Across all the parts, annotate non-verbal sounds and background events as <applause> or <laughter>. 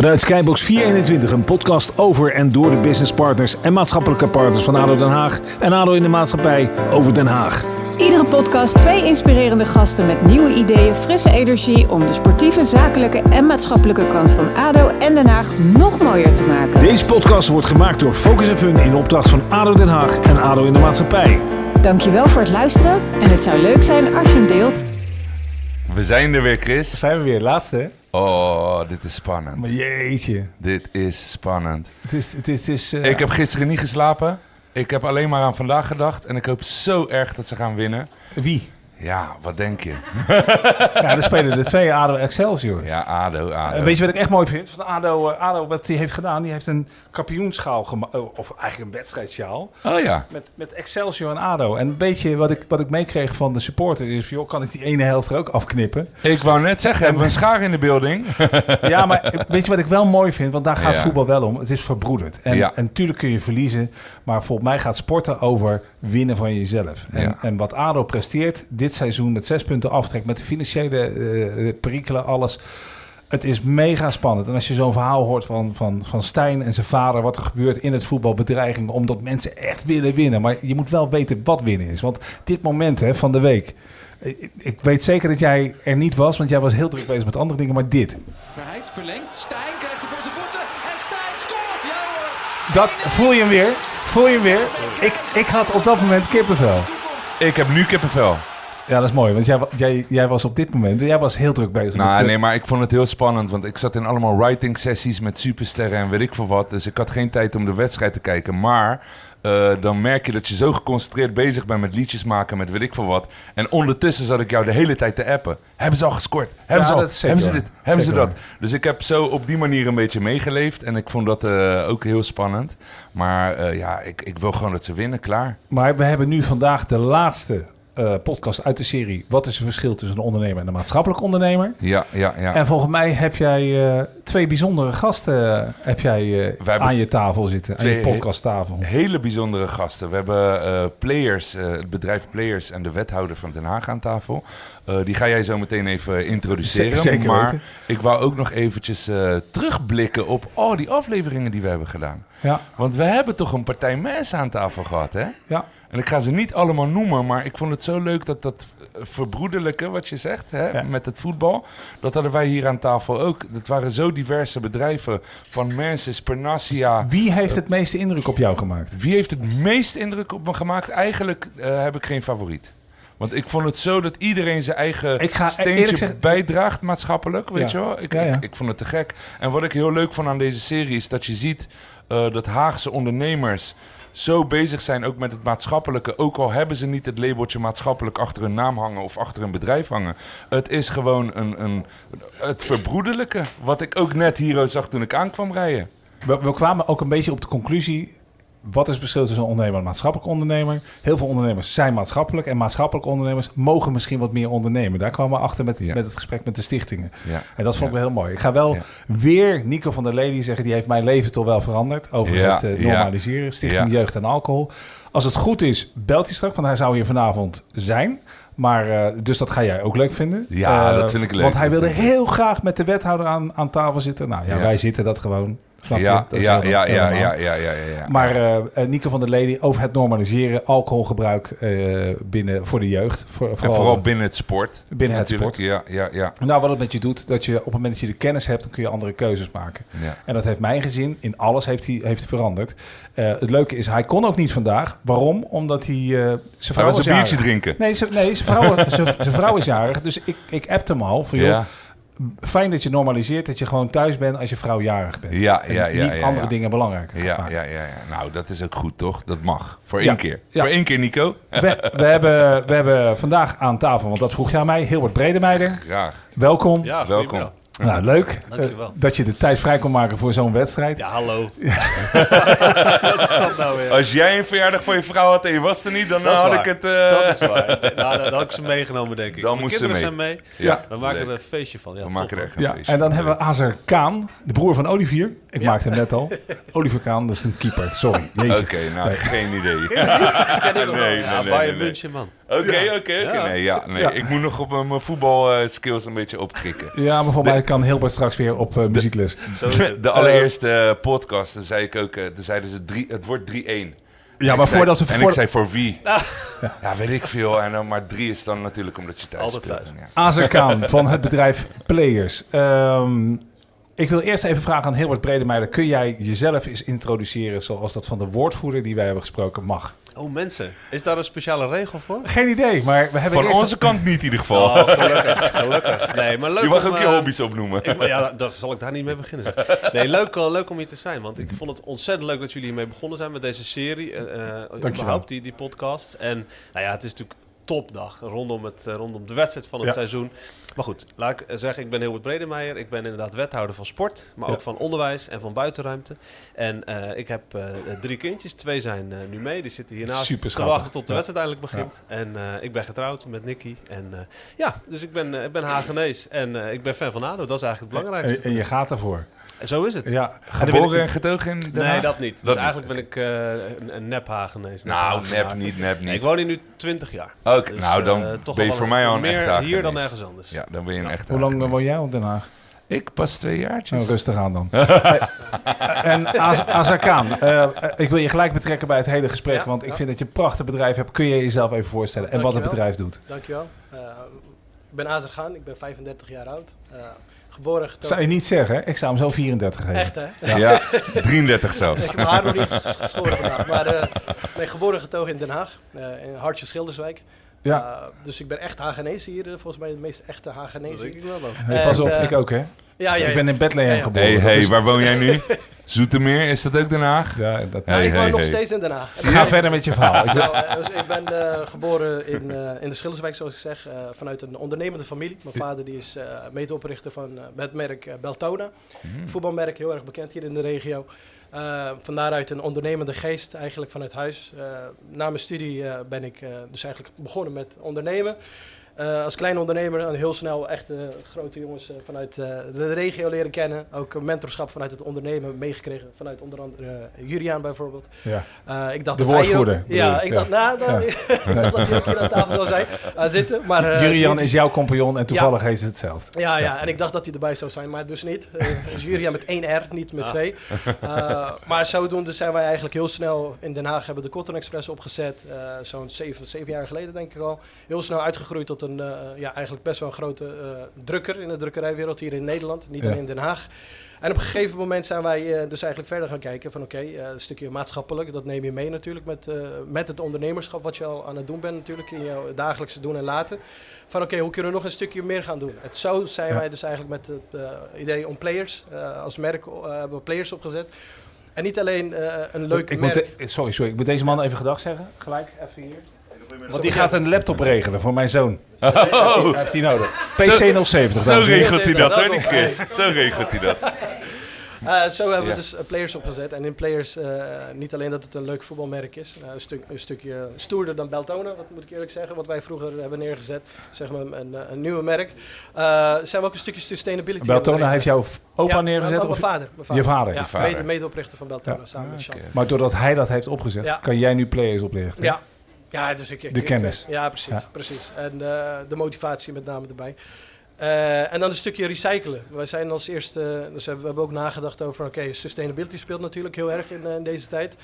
Vanuit Skybox 421, een podcast over en door de businesspartners en maatschappelijke partners van ADO Den Haag en ADO in de maatschappij over Den Haag. Iedere podcast twee inspirerende gasten met nieuwe ideeën, frisse energie om de sportieve, zakelijke en maatschappelijke kant van ADO en Den Haag nog mooier te maken. Deze podcast wordt gemaakt door Focus Fun in opdracht van ADO Den Haag en ADO in de maatschappij. Dankjewel voor het luisteren en het zou leuk zijn als je hem deelt. We zijn er weer, Chris. Zijn we weer, laatste hè? Oh, dit is spannend. Maar jeetje. Dit is spannend. Het is, het is, het is eh, Ik heb gisteren niet geslapen. Ik heb alleen maar aan vandaag gedacht. En ik hoop zo erg dat ze gaan winnen. Wie? Ja, wat denk je? <laughs> Ja, er spelen de twee ADO Excelsior. Ja, ADO, ADO. En weet je wat ik echt mooi vind? Van ADO, eh, ADO, wat hij heeft gedaan, die heeft een kampioenschaal gemaakt, of eigenlijk een wedstrijdsjaal, Oh ja. met, met Excelsior en ADO. En een beetje wat ik, wat ik meekreeg van de supporter is, joh, kan ik die ene helft er ook afknippen? Ik wou net zeggen, hebben we een schaar in de building? <laughs> Ja, maar weet je wat ik wel mooi vind? Want daar gaat Ja. voetbal wel om. Het is verbroederd. En, Ja. en natuurlijk kun je verliezen, maar volgens mij gaat sporten over winnen van jezelf. En, Ja. en wat ADO presteert dit seizoen met zes punten aftrek, met de financiële eh, perikelen, alles... Het is mega spannend. En als je zo'n verhaal hoort van, van, van Stijn en zijn vader, wat er gebeurt in het voetbal, bedreigingen, omdat mensen echt willen winnen. Maar je moet wel weten wat winnen is. Want dit moment hè, van de week, ik, ik weet zeker dat jij er niet was, want jij was heel druk bezig met andere dingen, maar dit. Verheid verlengt. Stijn krijgt de voor zijn voeten. En Stijn scoort. Ja hoor. Dat voel je hem weer. Voel je hem weer. Ik, ik had op dat moment kippenvel. Ik heb nu kippenvel. Ja, dat is mooi. Want jij, jij, jij was op dit moment, jij was heel druk bezig. Nou, met nee, maar ik vond het heel spannend. Want ik zat in allemaal writing sessies met supersterren en weet ik veel wat. Dus ik had geen tijd om de wedstrijd te kijken. Maar eh, dan merk je dat je zo geconcentreerd bezig bent met liedjes maken, met weet ik veel wat. En ondertussen zat ik jou de hele tijd te appen. Hebben ze al gescoord? Hebben ze al? zeker Hebben ze dit? Hebben ze dat? Dus ik heb zo op die manier een beetje meegeleefd. En ik vond dat eh, ook heel spannend. Maar eh, ja, ik, ik wil gewoon dat ze winnen, klaar. Maar we hebben nu vandaag de laatste eh, podcast uit de serie. Wat is het verschil tussen een ondernemer en een maatschappelijk ondernemer? Ja, ja, ja. En volgens mij heb jij eh, twee bijzondere gasten eh, heb jij, aan je tafel zitten. Aan je podcasttafel. Hele bijzondere gasten. We hebben Players, het bedrijf Players en de wethouder van Den Haag aan tafel. Die ga jij zo meteen even introduceren. Zeker maar ik wou ook nog eventjes terugblikken op al die afleveringen die we hebben gedaan. Ja, Want we hebben toch een partij mensen aan tafel gehad, hè? ja. En ik ga ze niet allemaal noemen, maar ik vond het zo leuk dat dat eh, verbroederlijke, wat je zegt, hè, Ja. met het voetbal, dat hadden wij hier aan tafel ook. Dat waren zo diverse bedrijven, van Mensis, Pernassia, Wie heeft het meeste indruk op jou gemaakt? wie heeft het meest indruk op me gemaakt? Eigenlijk eh, heb ik geen favoriet. Want ik vond het zo dat iedereen zijn eigen Ik ga steentje zeggen- bijdraagt maatschappelijk, weet Ja. je wel? Ik, Ja, ja. Ik, ik vond het te gek. En wat ik heel leuk vond aan deze serie is dat je ziet eh, dat Haagse ondernemers zo bezig zijn ook met het maatschappelijke. Ook al hebben ze niet het labeltje maatschappelijk achter hun naam hangen of achter hun bedrijf hangen. Het is gewoon een, een, het verbroederlijke. Wat ik ook net hier zag toen ik aankwam rijden. We, we kwamen ook een beetje op de conclusie. Wat is het verschil tussen een ondernemer en een maatschappelijk ondernemer? Heel veel ondernemers zijn maatschappelijk. En maatschappelijke ondernemers mogen misschien wat meer ondernemen. Daar kwamen we achter met, Ja. met het gesprek met de stichtingen. Ja. En dat vond ik Ja. wel heel mooi. Ik ga wel weer Nico van der Lely zeggen. Die heeft mijn leven toch wel veranderd. Over het eh, normaliseren. Stichting. Jeugd en Alcohol. Als het goed is, belt hij straks. Want hij zou hier vanavond zijn. Maar, eh, dus dat ga jij ook leuk vinden. Ja, Eh, dat vind ik leuk. Want hij wilde heel graag met de wethouder aan, aan tafel zitten. Nou Ja. wij zitten dat gewoon. Snap? Ja, ja, ja, ja, ja, ja, ja. Maar eh, Nico van der Lely over het normaliseren, alcoholgebruik eh, binnen voor de jeugd. Voor, en vooral binnen het sport. binnen het sport. Ja, ja, ja. Nou, wat het met je doet, dat je op het moment dat je de kennis hebt, dan kun je andere keuzes maken. ja. En dat heeft mijn gezin in alles heeft hij, heeft veranderd. Het leuke is, hij kon ook niet vandaag. Waarom? Omdat hij... zijn Hij vrouw was is een biertje jarig. drinken. Nee, ze- nee zijn, vrouw, <laughs> zijn, zijn vrouw is jarig. Dus ik, ik appte hem al van, joh, Ja, fijn dat je normaliseert dat je gewoon thuis bent als je vrouw jarig bent. ja, En ja, ja. niet ja, andere ja. dingen belangrijker gaat Ja, maken. ja, ja, ja. Nou, dat is ook goed, toch? Dat mag. Voor Ja. één keer. Ja. Voor één keer, Nico. We, we, hebben, we hebben vandaag aan tafel, want dat vroeg aan mij, Hilbert Bredemeijer. Graag. Welkom. Ja, Welkom. Nou, leuk Dankjewel. eh, dat je de tijd vrij kon maken voor zo'n wedstrijd. Ja, hallo. Wat <laughs> is dat nou weer? Als jij een verjaardag voor je vrouw had en je was er niet, dan had waar. ik het... eh, Dat is waar. Nou, dan had ik ze meegenomen, denk ik. Dan Mijn moest ze kinderen mee. zijn mee. Ja, We maken leuk. er een feestje van. Ja, We maken er echt een Ja, feestje en dan van. hebben we Azer Kaan, de broer van Olivier. Ik maakte hem net al. <laughs> Olivier Kaan, dat is een keeper. Sorry. Jezus. Oké, nou, Nee. geen idee. <laughs> nee, nee, nee. München, man. Oké, oké, oké. Nee, ja, nee. Ik moet nog op eh, mijn voetbalskills een beetje opkrikken. Ja, maar voor mij kan Hilbert straks weer op eh, muziekles. <laughs> Het. De allereerste eh, podcast, dan zei ik ook, eh, dan zeiden ze drie, het wordt 3-1. Ja, En maar ik zei- voordat we... En voor- ik zei voor wie? Ja, weet ik veel. En dan maar drie is dan natuurlijk omdat je thuis Altijd speelt. thuis. Ja. Azerkaan van het bedrijf Players. Ehm, ik wil eerst even vragen aan Hilbert Bredemeijer. Kun jij jezelf eens introduceren zoals dat van de woordvoerder die wij hebben gesproken mag? Oh, mensen. Is daar een speciale regel voor? Geen idee, maar we hebben Van eerst... onze kant niet in ieder geval. Oh, gelukkig. gelukkig. Nee, maar leuk je mag om, ook je eh, hobby's opnoemen. Ik, ja, daar zal ik daar niet mee beginnen. zeg. Nee, leuk, eh, leuk om hier te zijn. Want ik vond het ontzettend leuk dat jullie hiermee begonnen zijn met deze serie. eh eh, überhaupt, die, die podcast. En nou ja, het is natuurlijk topdag rondom, het, rondom de wedstrijd van het Ja. seizoen. Maar goed, laat ik zeggen, ik ben Hilbert Bredemeijer. Ik ben inderdaad wethouder van sport, maar Ja. ook van onderwijs en van buitenruimte. En eh, ik heb eh, drie kindjes. Twee zijn eh, nu mee. Die zitten hiernaast Super te wachten tot de Ja. wedstrijd eindelijk begint. En ik ben getrouwd met Nicky. En ja, dus ik ben, ik ben Hagenees en ik ben fan van ADO. Dat is eigenlijk het belangrijkste. En, en je gaat ervoor. En zo is het. Ja. Geboren en getogen in Den Nee, dat niet. Dus eigenlijk ben ik eh, een, nep Hagenees. Nep Nou, nep niet, nep Nee, niet. ik woon hier nu 20 jaar. Oké, Dus, nou dan eh, toch ben je voor mij al een meer hier dan ergens anders. Ja, dan ben je een echte Hoe lang Hagenees. woon jij op Den Haag? Ik pas twee jaartjes. Nou, rustig aan dan. <laughs> en Az- Azarkaan, eh, eh, ik wil je gelijk betrekken bij het hele gesprek, Ja, want ik ja. vind dat je een prachtig bedrijf hebt. Kun je jezelf even voorstellen en wat het bedrijf doet? Dankjewel. Eh, ik ben Azer Gaan, ik ben 35 jaar oud. Getogen. zou je niet zeggen, hè? ik zou hem zo 34 geven. Echt hè? Ja, 33 zelfs. Ik heb mijn haar nog niet ges- geschoren vandaag. Maar eh, nee, geboren getogen in Den Haag, eh, in Hartje Schilderswijk. Ja. Eh, dus ik ben echt Hagenees hier, volgens mij de meest echte Hagenees. denk ik wel. Hey, pas op, ik ook hè. Ja, ja, Ik ben in Bethlehem Ja, ja. geboren. hey, hey, is- waar woon jij nu? <laughs> Zoetermeer, is dat ook Den Haag? Ja, dat... Nou, Hey, ik woon hey, nog hey. steeds in Den Haag. Ga verder met je verhaal. <laughs> Nou, eh, dus ik ben eh, geboren in, eh, in de Schilderswijk, zoals ik zeg, eh, vanuit een ondernemende familie. Mijn vader die is eh medeoprichter van het merk Beltona. Hmm. Voetbalmerk, heel erg bekend hier in de regio. Eh van daaruit een ondernemende geest, eigenlijk vanuit huis. Eh, na mijn studie eh, ben ik dus eigenlijk begonnen met ondernemen. Eh, als kleine ondernemer en heel snel echt eh, grote jongens eh, vanuit eh, de regio leren kennen. Ook mentorschap vanuit het ondernemen meegekregen. Vanuit onder andere eh, Juriaan bijvoorbeeld. ja. Eh, ik dacht De ook- woordvoerder, Ja, ik Ja. dacht, nou, ik dacht <laughs> dat hij ook hier aan tafel zou zijn, uh, zitten. Maar, eh, Jurian niet. is jouw compagnon en toevallig heet het hetzelfde. Ja, ja, en ik dacht dat hij erbij zou zijn, maar dus niet. Eh, <laughs> dus Jurian met één R, niet met Ah. twee. <laughs> Eh, maar zodoende zijn wij eigenlijk heel snel in Den Haag hebben de Cotton Express opgezet. eh, Zo'n zeven, zeven jaar geleden denk ik al. Heel snel uitgegroeid tot een, eh, ja, eigenlijk best wel een grote eh, drukker in de drukkerijwereld hier in Nederland. Niet Ja. alleen in Den Haag. En op een gegeven moment zijn wij eh, dus eigenlijk verder gaan kijken van oké, een stukje maatschappelijk, dat neem je mee natuurlijk met, met het ondernemerschap wat je al aan het doen bent natuurlijk in jouw dagelijkse doen en laten. Van oké, hoe kunnen we nog een stukje meer gaan doen? Het, zo zijn Ja. wij dus eigenlijk met het idee om players, als merk hebben we players opgezet. En niet alleen een leuk ik merk. moet sorry, sorry, ik moet deze man even gedag zeggen. Gelijk, even hier. Want die gaat een laptop regelen voor mijn zoon. <laughs> Oh, Hij heeft die nodig. PC 070. zo regelt hij dat, hè, die. Chris? Zo regelt hij dat. Eh, zo hebben Ja. we dus eh, players opgezet. En in players, eh, niet alleen dat het een leuk voetbalmerk is, een, stuk, een stukje stoerder dan Beltona, wat moet ik eerlijk zeggen, wat wij vroeger hebben neergezet. Zeg maar een, een, nieuwe merk. Eh, zijn we ook een stukje sustainability Beltona heeft jouw opa Ja, neergezet? Mijn, Of, mijn vader. Mijn vader. Je vader. Ja, Je vader. Mede, medeoprichter van Beltona, Ja. samen met Ah, Sean. maar doordat hij dat heeft opgezet, Ja. kan jij nu players oplichten? Ja. Ja, dus ik, ik- De ik- kennis. ja, precies. Ja. precies. En eh, de motivatie met name erbij. Eh, en dan een stukje recyclen. Wij zijn als eerste, dus hebben, we hebben ook nagedacht over, oké, sustainability speelt natuurlijk heel erg in, eh, in deze tijd.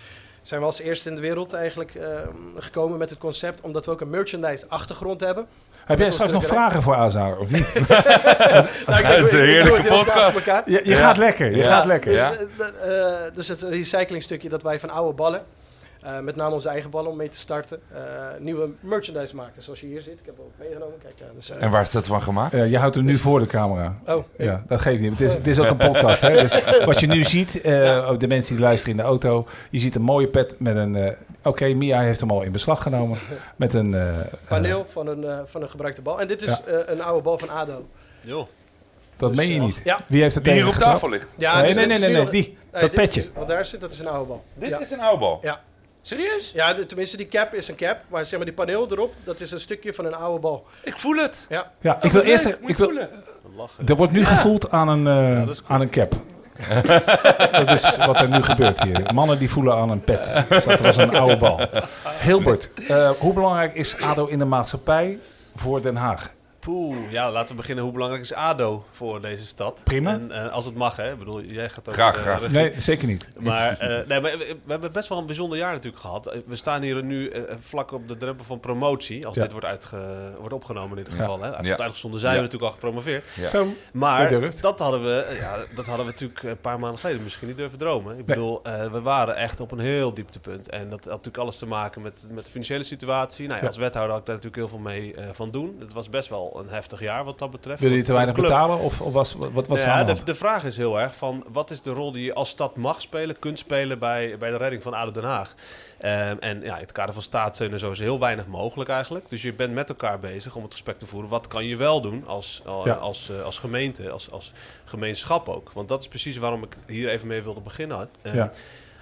Zijn we als eerste in de wereld eigenlijk eh, gekomen met het concept, omdat we ook een merchandise achtergrond hebben. Heb jij straks nog vragen voor Azar, of niet? <laughs> <laughs> Nou, Ja, het is een heerlijke podcast. Je, je Ja. gaat lekker, je Ja. gaat lekker. Dus, Ja. dus het recyclingstukje dat wij van oude ballen, eh, met name onze eigen ballen om mee te starten, eh, nieuwe merchandise maken. Zoals je hier ziet. Ik heb ook meegenomen. Kijk, ja, dus, eh, En waar is dat van gemaakt? Eh, je houdt hem nu voor de camera. oh, Ja, dat geeft niet. Het is, het is ook een podcast. Hè? Dus wat je nu ziet, eh, ook de mensen die luisteren in de auto, je ziet een mooie pet met een. eh, Oké, Mia heeft hem al in beslag genomen. Met een. eh, paneel van een, eh, van een gebruikte bal. En dit is eh, een oude bal van ADO. Joh. eh, dat Dus, meen je eh, niet. Ja. Wie heeft het Die hier op tafel ligt. ja nee, dus nee, nee, is nee, nog- die. nee, dat petje. is- wat daar zit, dat is een oude bal. Dit ja. is een oude bal. Ja. Serieus? Ja, de- tenminste, die cap is een cap. Maar zeg maar, die paneel erop, dat is een stukje van een oude bal. Ik voel het. Ja. Ja, ik wil eerst. Ik wil. Lachen. er wordt nu gevoeld aan een, eh, cool. aan een cap. <laughs> dat is wat er nu gebeurt hier. Mannen die voelen aan een pet. Dat was een oude bal. Hilbert, eh, hoe belangrijk is ADO in de maatschappij voor Den Haag? Poeh, ja, laten we beginnen. Hoe belangrijk is ADO voor deze stad? Prima. En uh, als het mag, hè. Ik bedoel, jij gaat ook... Graag, graag. Nee, zeker niet. <laughs> Maar, uh, nee, maar we, we, hebben best wel een bijzonder jaar natuurlijk gehad. We staan hier nu uh, vlak op de drempel van promotie. Als ja. dit wordt, uitge, wordt opgenomen in ieder geval. Ja. Hè. Als het uitgezonden zijn we natuurlijk al gepromoveerd. Zo, maar dat hadden, we, ja, dat hadden we natuurlijk een paar maanden geleden misschien niet durven dromen. Ik bedoel, we waren echt op een heel dieptepunt. En dat had natuurlijk alles te maken met, met de financiële situatie. Nou, als wethouder had ik daar natuurlijk heel veel mee van doen. Het was best wel een heftig jaar wat dat betreft. Willen jullie te weinig betalen of, of was, wat was ja, de, de, vraag is heel erg van wat is de rol die je als stad mag spelen, kunt spelen bij, bij de redding van ADO Den Haag. Um, en ja, in het kader van staatssteun en zo is heel weinig mogelijk eigenlijk. Dus je bent met elkaar bezig om het gesprek te voeren. Wat kan je wel doen als, ja. als, uh, als gemeente, als, als gemeenschap ook? Want dat is precies waarom ik hier even mee wilde beginnen. Um, ja.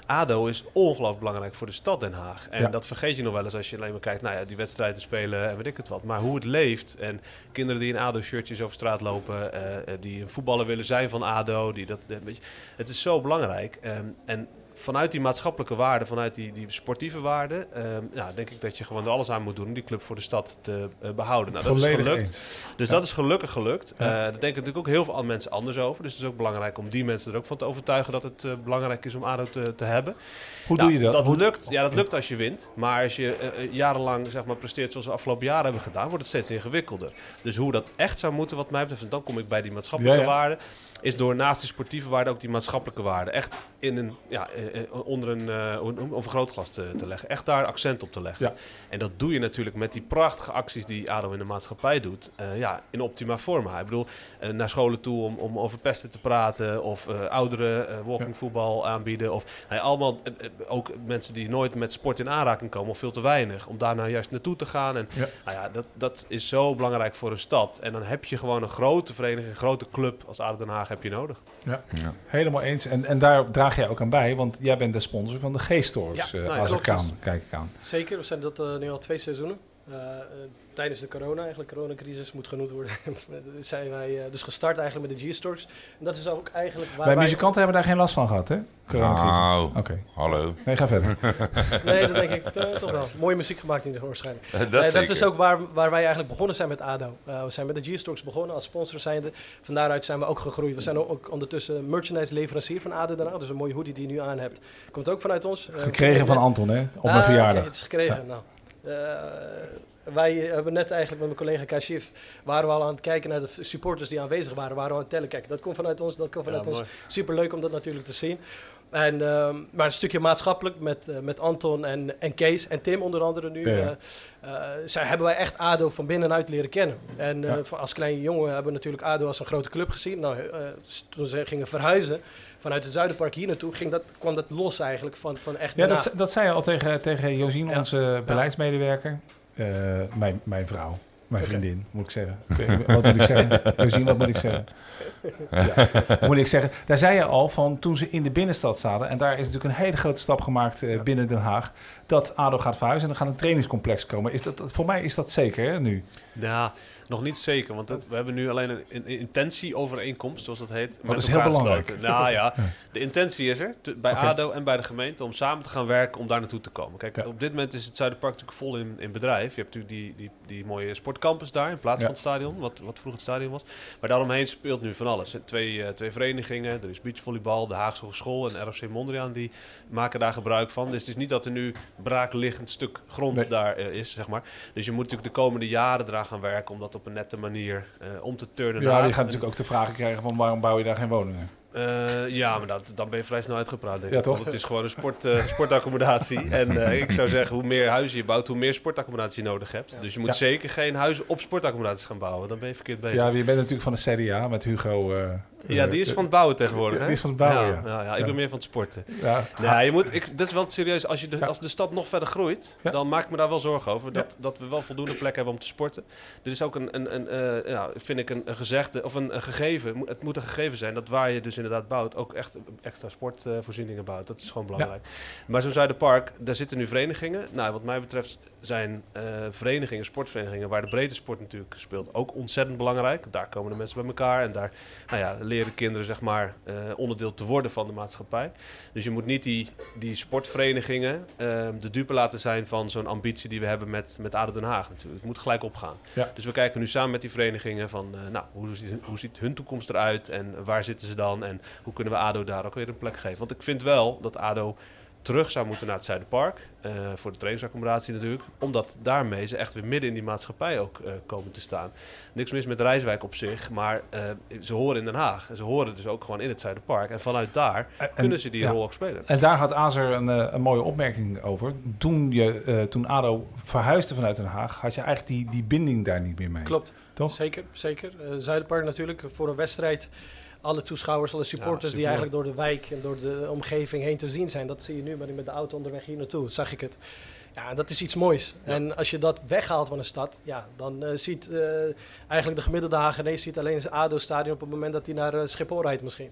ADO is ongelooflijk belangrijk voor de stad Den Haag. En ja. dat vergeet je nog wel eens als je alleen maar kijkt, nou ja, die wedstrijden spelen en weet ik het wat. Maar hoe het leeft en kinderen die in ADO-shirtjes over straat lopen, uh, die een voetballer willen zijn van ADO, die dat, weet je, het is zo belangrijk. Um, en vanuit die maatschappelijke waarden, vanuit die, die sportieve waarden, um, ja, denk ik dat je gewoon er alles aan moet doen om die club voor de stad te uh, behouden. Nou, dat is gelukt. Eens. Dus ja. dat is gelukkig gelukt. Ja. Uh, daar denken natuurlijk ook heel veel mensen anders over. Dus het is ook belangrijk om die mensen er ook van te overtuigen dat het uh, belangrijk is om ADO te, te hebben. Hoe nou, doe je dat? Dat lukt, ja, dat lukt als je wint. Maar als je jarenlang zeg maar, presteert zoals we afgelopen jaren hebben gedaan, wordt het steeds ingewikkelder. Dus hoe dat echt zou moeten, wat mij betreft, en dan kom ik bij die maatschappelijke waarden, is door naast die sportieve waarden ook die maatschappelijke waarden echt in een, ja, onder een, uh, een vergrootglas te, te, leggen. Echt daar accent op te leggen. Ja. En dat doe je natuurlijk met die prachtige acties die ADO in de maatschappij doet. Uh, ja, in optima forma. Ik bedoel, uh, naar scholen toe om, om over pesten te praten. Of ouderen walkingvoetbal ja. aanbieden. Of allemaal, ook mensen die nooit met sport in aanraking komen. Of veel te weinig. Om daar nou juist naartoe te gaan. En ja. Nou ja, dat, dat is zo belangrijk voor een stad. En dan heb je gewoon een grote vereniging, een grote club als ADO Den Haag heb je nodig. Ja, helemaal eens. En, en daar draag jij ook aan bij. Want jij bent de sponsor van de G-stores, ja, uh, nou, als ik aan, kijk ik aan. Zeker, we zijn dat uh, nu al twee seizoenen. Tijdens de corona, eigenlijk coronacrisis moet genoemd worden, <laughs> zijn wij dus gestart eigenlijk met de G-stores. En dat is ook eigenlijk waar Wij muzikanten hebben daar geen last van gehad, hè? Nou, okay. hallo. Nee, ga verder. <laughs> nee, dat denk ik toch wel. Mooie muziek gemaakt in de waarschijnlijk. <laughs> dat, nee, dat is ook waar, waar wij eigenlijk begonnen zijn met ADO. we zijn met de G-stores begonnen als sponsor zijnde. Van daaruit zijn we ook gegroeid. We zijn ook ondertussen merchandise leverancier van ADO daarna. Dus een mooie hoodie die je nu aan hebt. Komt ook vanuit ons. Gekregen van Anton, hè? Op mijn verjaardag. Okay, het is gekregen. Ja. Nou, wij hebben net eigenlijk met mijn collega Kashif... waren we al aan het kijken naar de supporters die aanwezig waren. Waren we aan het tellen. Kijk, dat komt vanuit ons, dat komt vanuit ja, ons. Superleuk om dat natuurlijk te zien. En, uh, maar een stukje maatschappelijk met, uh, met Anton en, en Kees en Tim onder andere nu. Ja. Uh, zij hebben wij echt ADO van binnenuit leren kennen. En ja. als kleine jongen hebben we natuurlijk ADO als een grote club gezien. Nou, toen ze gingen verhuizen vanuit het Zuiderpark hier naartoe, ging dat, kwam dat los eigenlijk van, van echt Ja, dat, dat zei je al tegen, tegen Josien, ja. onze beleidsmedewerker. Mijn, mijn vrouw. Mijn okay. vriendin, moet ik zeggen. <laughs> wat moet ik zeggen? Josien, wat moet ik zeggen? Ja. moet ik zeggen. Daar zei je al van toen ze in de binnenstad zaten. En daar is natuurlijk een hele grote stap gemaakt uh, binnen Den Haag. Dat ADO gaat verhuizen en er gaat een trainingscomplex komen. Is dat, voor mij is dat zeker hè, nu. Ja, nog niet zeker, want het, we hebben nu alleen een, een intentieovereenkomst, zoals dat heet. Maar dat is heel belangrijk. Gesloten. Nou ja, de intentie is er te, bij okay. ADO en bij de gemeente om samen te gaan werken om daar naartoe te komen. Kijk, ja. op dit moment is het Zuiderpark natuurlijk vol in, in bedrijf. Je hebt natuurlijk die, die, die mooie sportcampus daar in plaats ja. van het stadion, wat, wat vroeger het stadion was. Maar daaromheen speelt nu van alles. Twee, uh, twee verenigingen, er is beachvolleybal, de Haagse School en RFC Mondriaan, die maken daar gebruik van. Dus het is niet dat er nu braakliggend stuk grond nee. daar uh, is, zeg maar. Dus je moet natuurlijk de komende jaren eraan gaan werken om dat op een nette manier uh, om te turnen. Ja, je gaat natuurlijk ook de vragen krijgen van waarom bouw je daar geen woningen? Uh, ja, maar dat, dan ben je vrij snel uitgepraat, denk ik. Ja, toch? Want het is gewoon een sport, uh, <laughs> sportaccommodatie. en uh, ik zou zeggen, hoe meer huizen je bouwt, hoe meer sportaccommodatie je nodig hebt. Ja. Dus je moet ja. zeker geen huizen op sportaccommodaties gaan bouwen. Dan ben je verkeerd bezig. Ja, je bent natuurlijk van de CDA met Hugo ja, die is van het bouwen tegenwoordig. Hè? Die is van het bouwen, ja. ja. ja ik ben meer van het sporten. Ja. Nee, je moet, ik, dat is wel serieus. Als, je de, als de stad nog verder groeit, dan maak ik me daar wel zorgen over. Dat, dat we wel voldoende plek hebben om te sporten. Dit is ook een, een, een uh, ja, vind ik een, een gezegde, of een, een, gegeven. Het moet een gegeven zijn dat waar je dus inderdaad bouwt, ook echt extra sportvoorzieningen bouwt. Dat is gewoon belangrijk. Maar zo'n Zuiderpark, daar zitten nu verenigingen. Nou, wat mij betreft zijn uh, verenigingen, sportverenigingen, waar de breedte sport natuurlijk speelt, ook ontzettend belangrijk. Daar komen de mensen bij elkaar en daar nou ja, leren kinderen zeg maar, eh, onderdeel te worden van de maatschappij. Dus je moet niet die, die sportverenigingen ehm, de dupe laten zijn van zo'n ambitie die we hebben met, met ADO Den Haag natuurlijk. Het moet gelijk opgaan. Ja. Dus we kijken nu samen met die verenigingen van eh, nou, hoe, ziet, hoe ziet hun toekomst eruit en waar zitten ze dan en hoe kunnen we ADO daar ook weer een plek geven. Want ik vind wel dat ADO terug zou moeten naar het Zuiderpark. Uh, voor de trainingsaccommodatie natuurlijk. Omdat daarmee ze echt weer midden in die maatschappij ook uh, komen te staan. Niks mis met Rijswijk op zich, maar uh, ze horen in Den Haag. En ze horen dus ook gewoon in het Zuiderpark. En vanuit daar en, kunnen ze die ja. rol ook spelen. En daar had Azer een, een mooie opmerking over. Toen, je, toen ADO verhuisde vanuit Den Haag, had je eigenlijk die, die binding daar niet meer mee. Klopt, toch? Zeker, zeker. Zuiderpark natuurlijk, voor een wedstrijd alle toeschouwers, alle supporters ja, die eigenlijk door de wijk en door de omgeving heen te zien zijn. Dat zie je nu, maar met de auto onderweg hier naartoe, zag ik het. Ja, dat is iets moois. Ja. En als je dat weghaalt van een stad, ja, dan uh, ziet uh, eigenlijk de gemiddelde Hagenees ziet alleen het ADO-stadion op het moment dat hij naar uh, Schiphol rijdt misschien.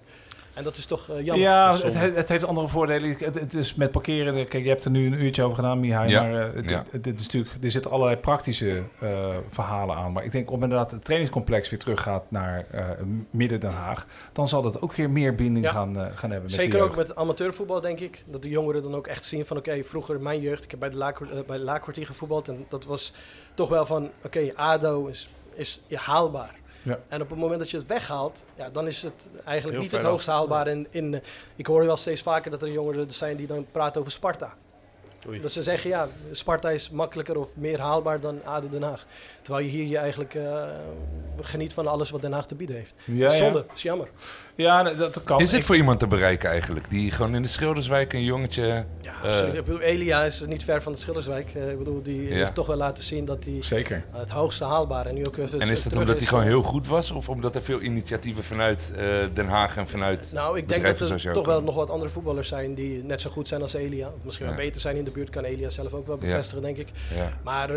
En dat is toch uh, jammer. Ja, het, het, heeft andere voordelen. Het, het, is met parkeren. Kijk, je hebt er nu een uurtje over gedaan, Mihai. Ja. Maar uh, het, ja. het, is natuurlijk, er zitten allerlei praktische uh, verhalen aan. Maar ik denk, op inderdaad het trainingscomplex weer teruggaat naar midden Den Haag, dan zal dat ook weer meer binding ja. gaan, gaan hebben. Met Zeker ook met amateurvoetbal, denk ik. Dat de jongeren dan ook echt zien van, oké, okay, vroeger mijn jeugd, ik heb bij de Laakkwartier bij de Laakkwartier gevoetbald. En dat was toch wel van, oké, okay, ADO is, is haalbaar. Ja. En op het moment dat je het weghaalt, ja, dan is het eigenlijk Heel niet het hoogst haalbaar. In, in, ik hoor wel steeds vaker dat er jongeren zijn die dan praten over Sparta. Oei. Dat ze zeggen, ja, Sparta is makkelijker of meer haalbaar dan ADO Den Haag. Terwijl je hier je eigenlijk uh, geniet van alles wat Den Haag te bieden heeft. Ja, Zonde, ja. is jammer. Ja, dat kan. Is het voor iemand te bereiken eigenlijk? Die gewoon in de Schilderswijk een jongetje... Ja, uh, ik bedoel, Elia is niet ver van de Schilderswijk. Uh, ik bedoel, die ja. heeft toch wel laten zien dat hij Zeker. het hoogste haalbaar en nu ook En is dat omdat hij gewoon heel goed was? Of omdat er veel initiatieven vanuit Den Haag en vanuit Nou, ik denk dat er toch wel nog wat andere voetballers zijn die net zo goed zijn als Elia. Of misschien wel beter zijn in de buurt, kan Elia zelf ook wel bevestigen, denk ik. Maar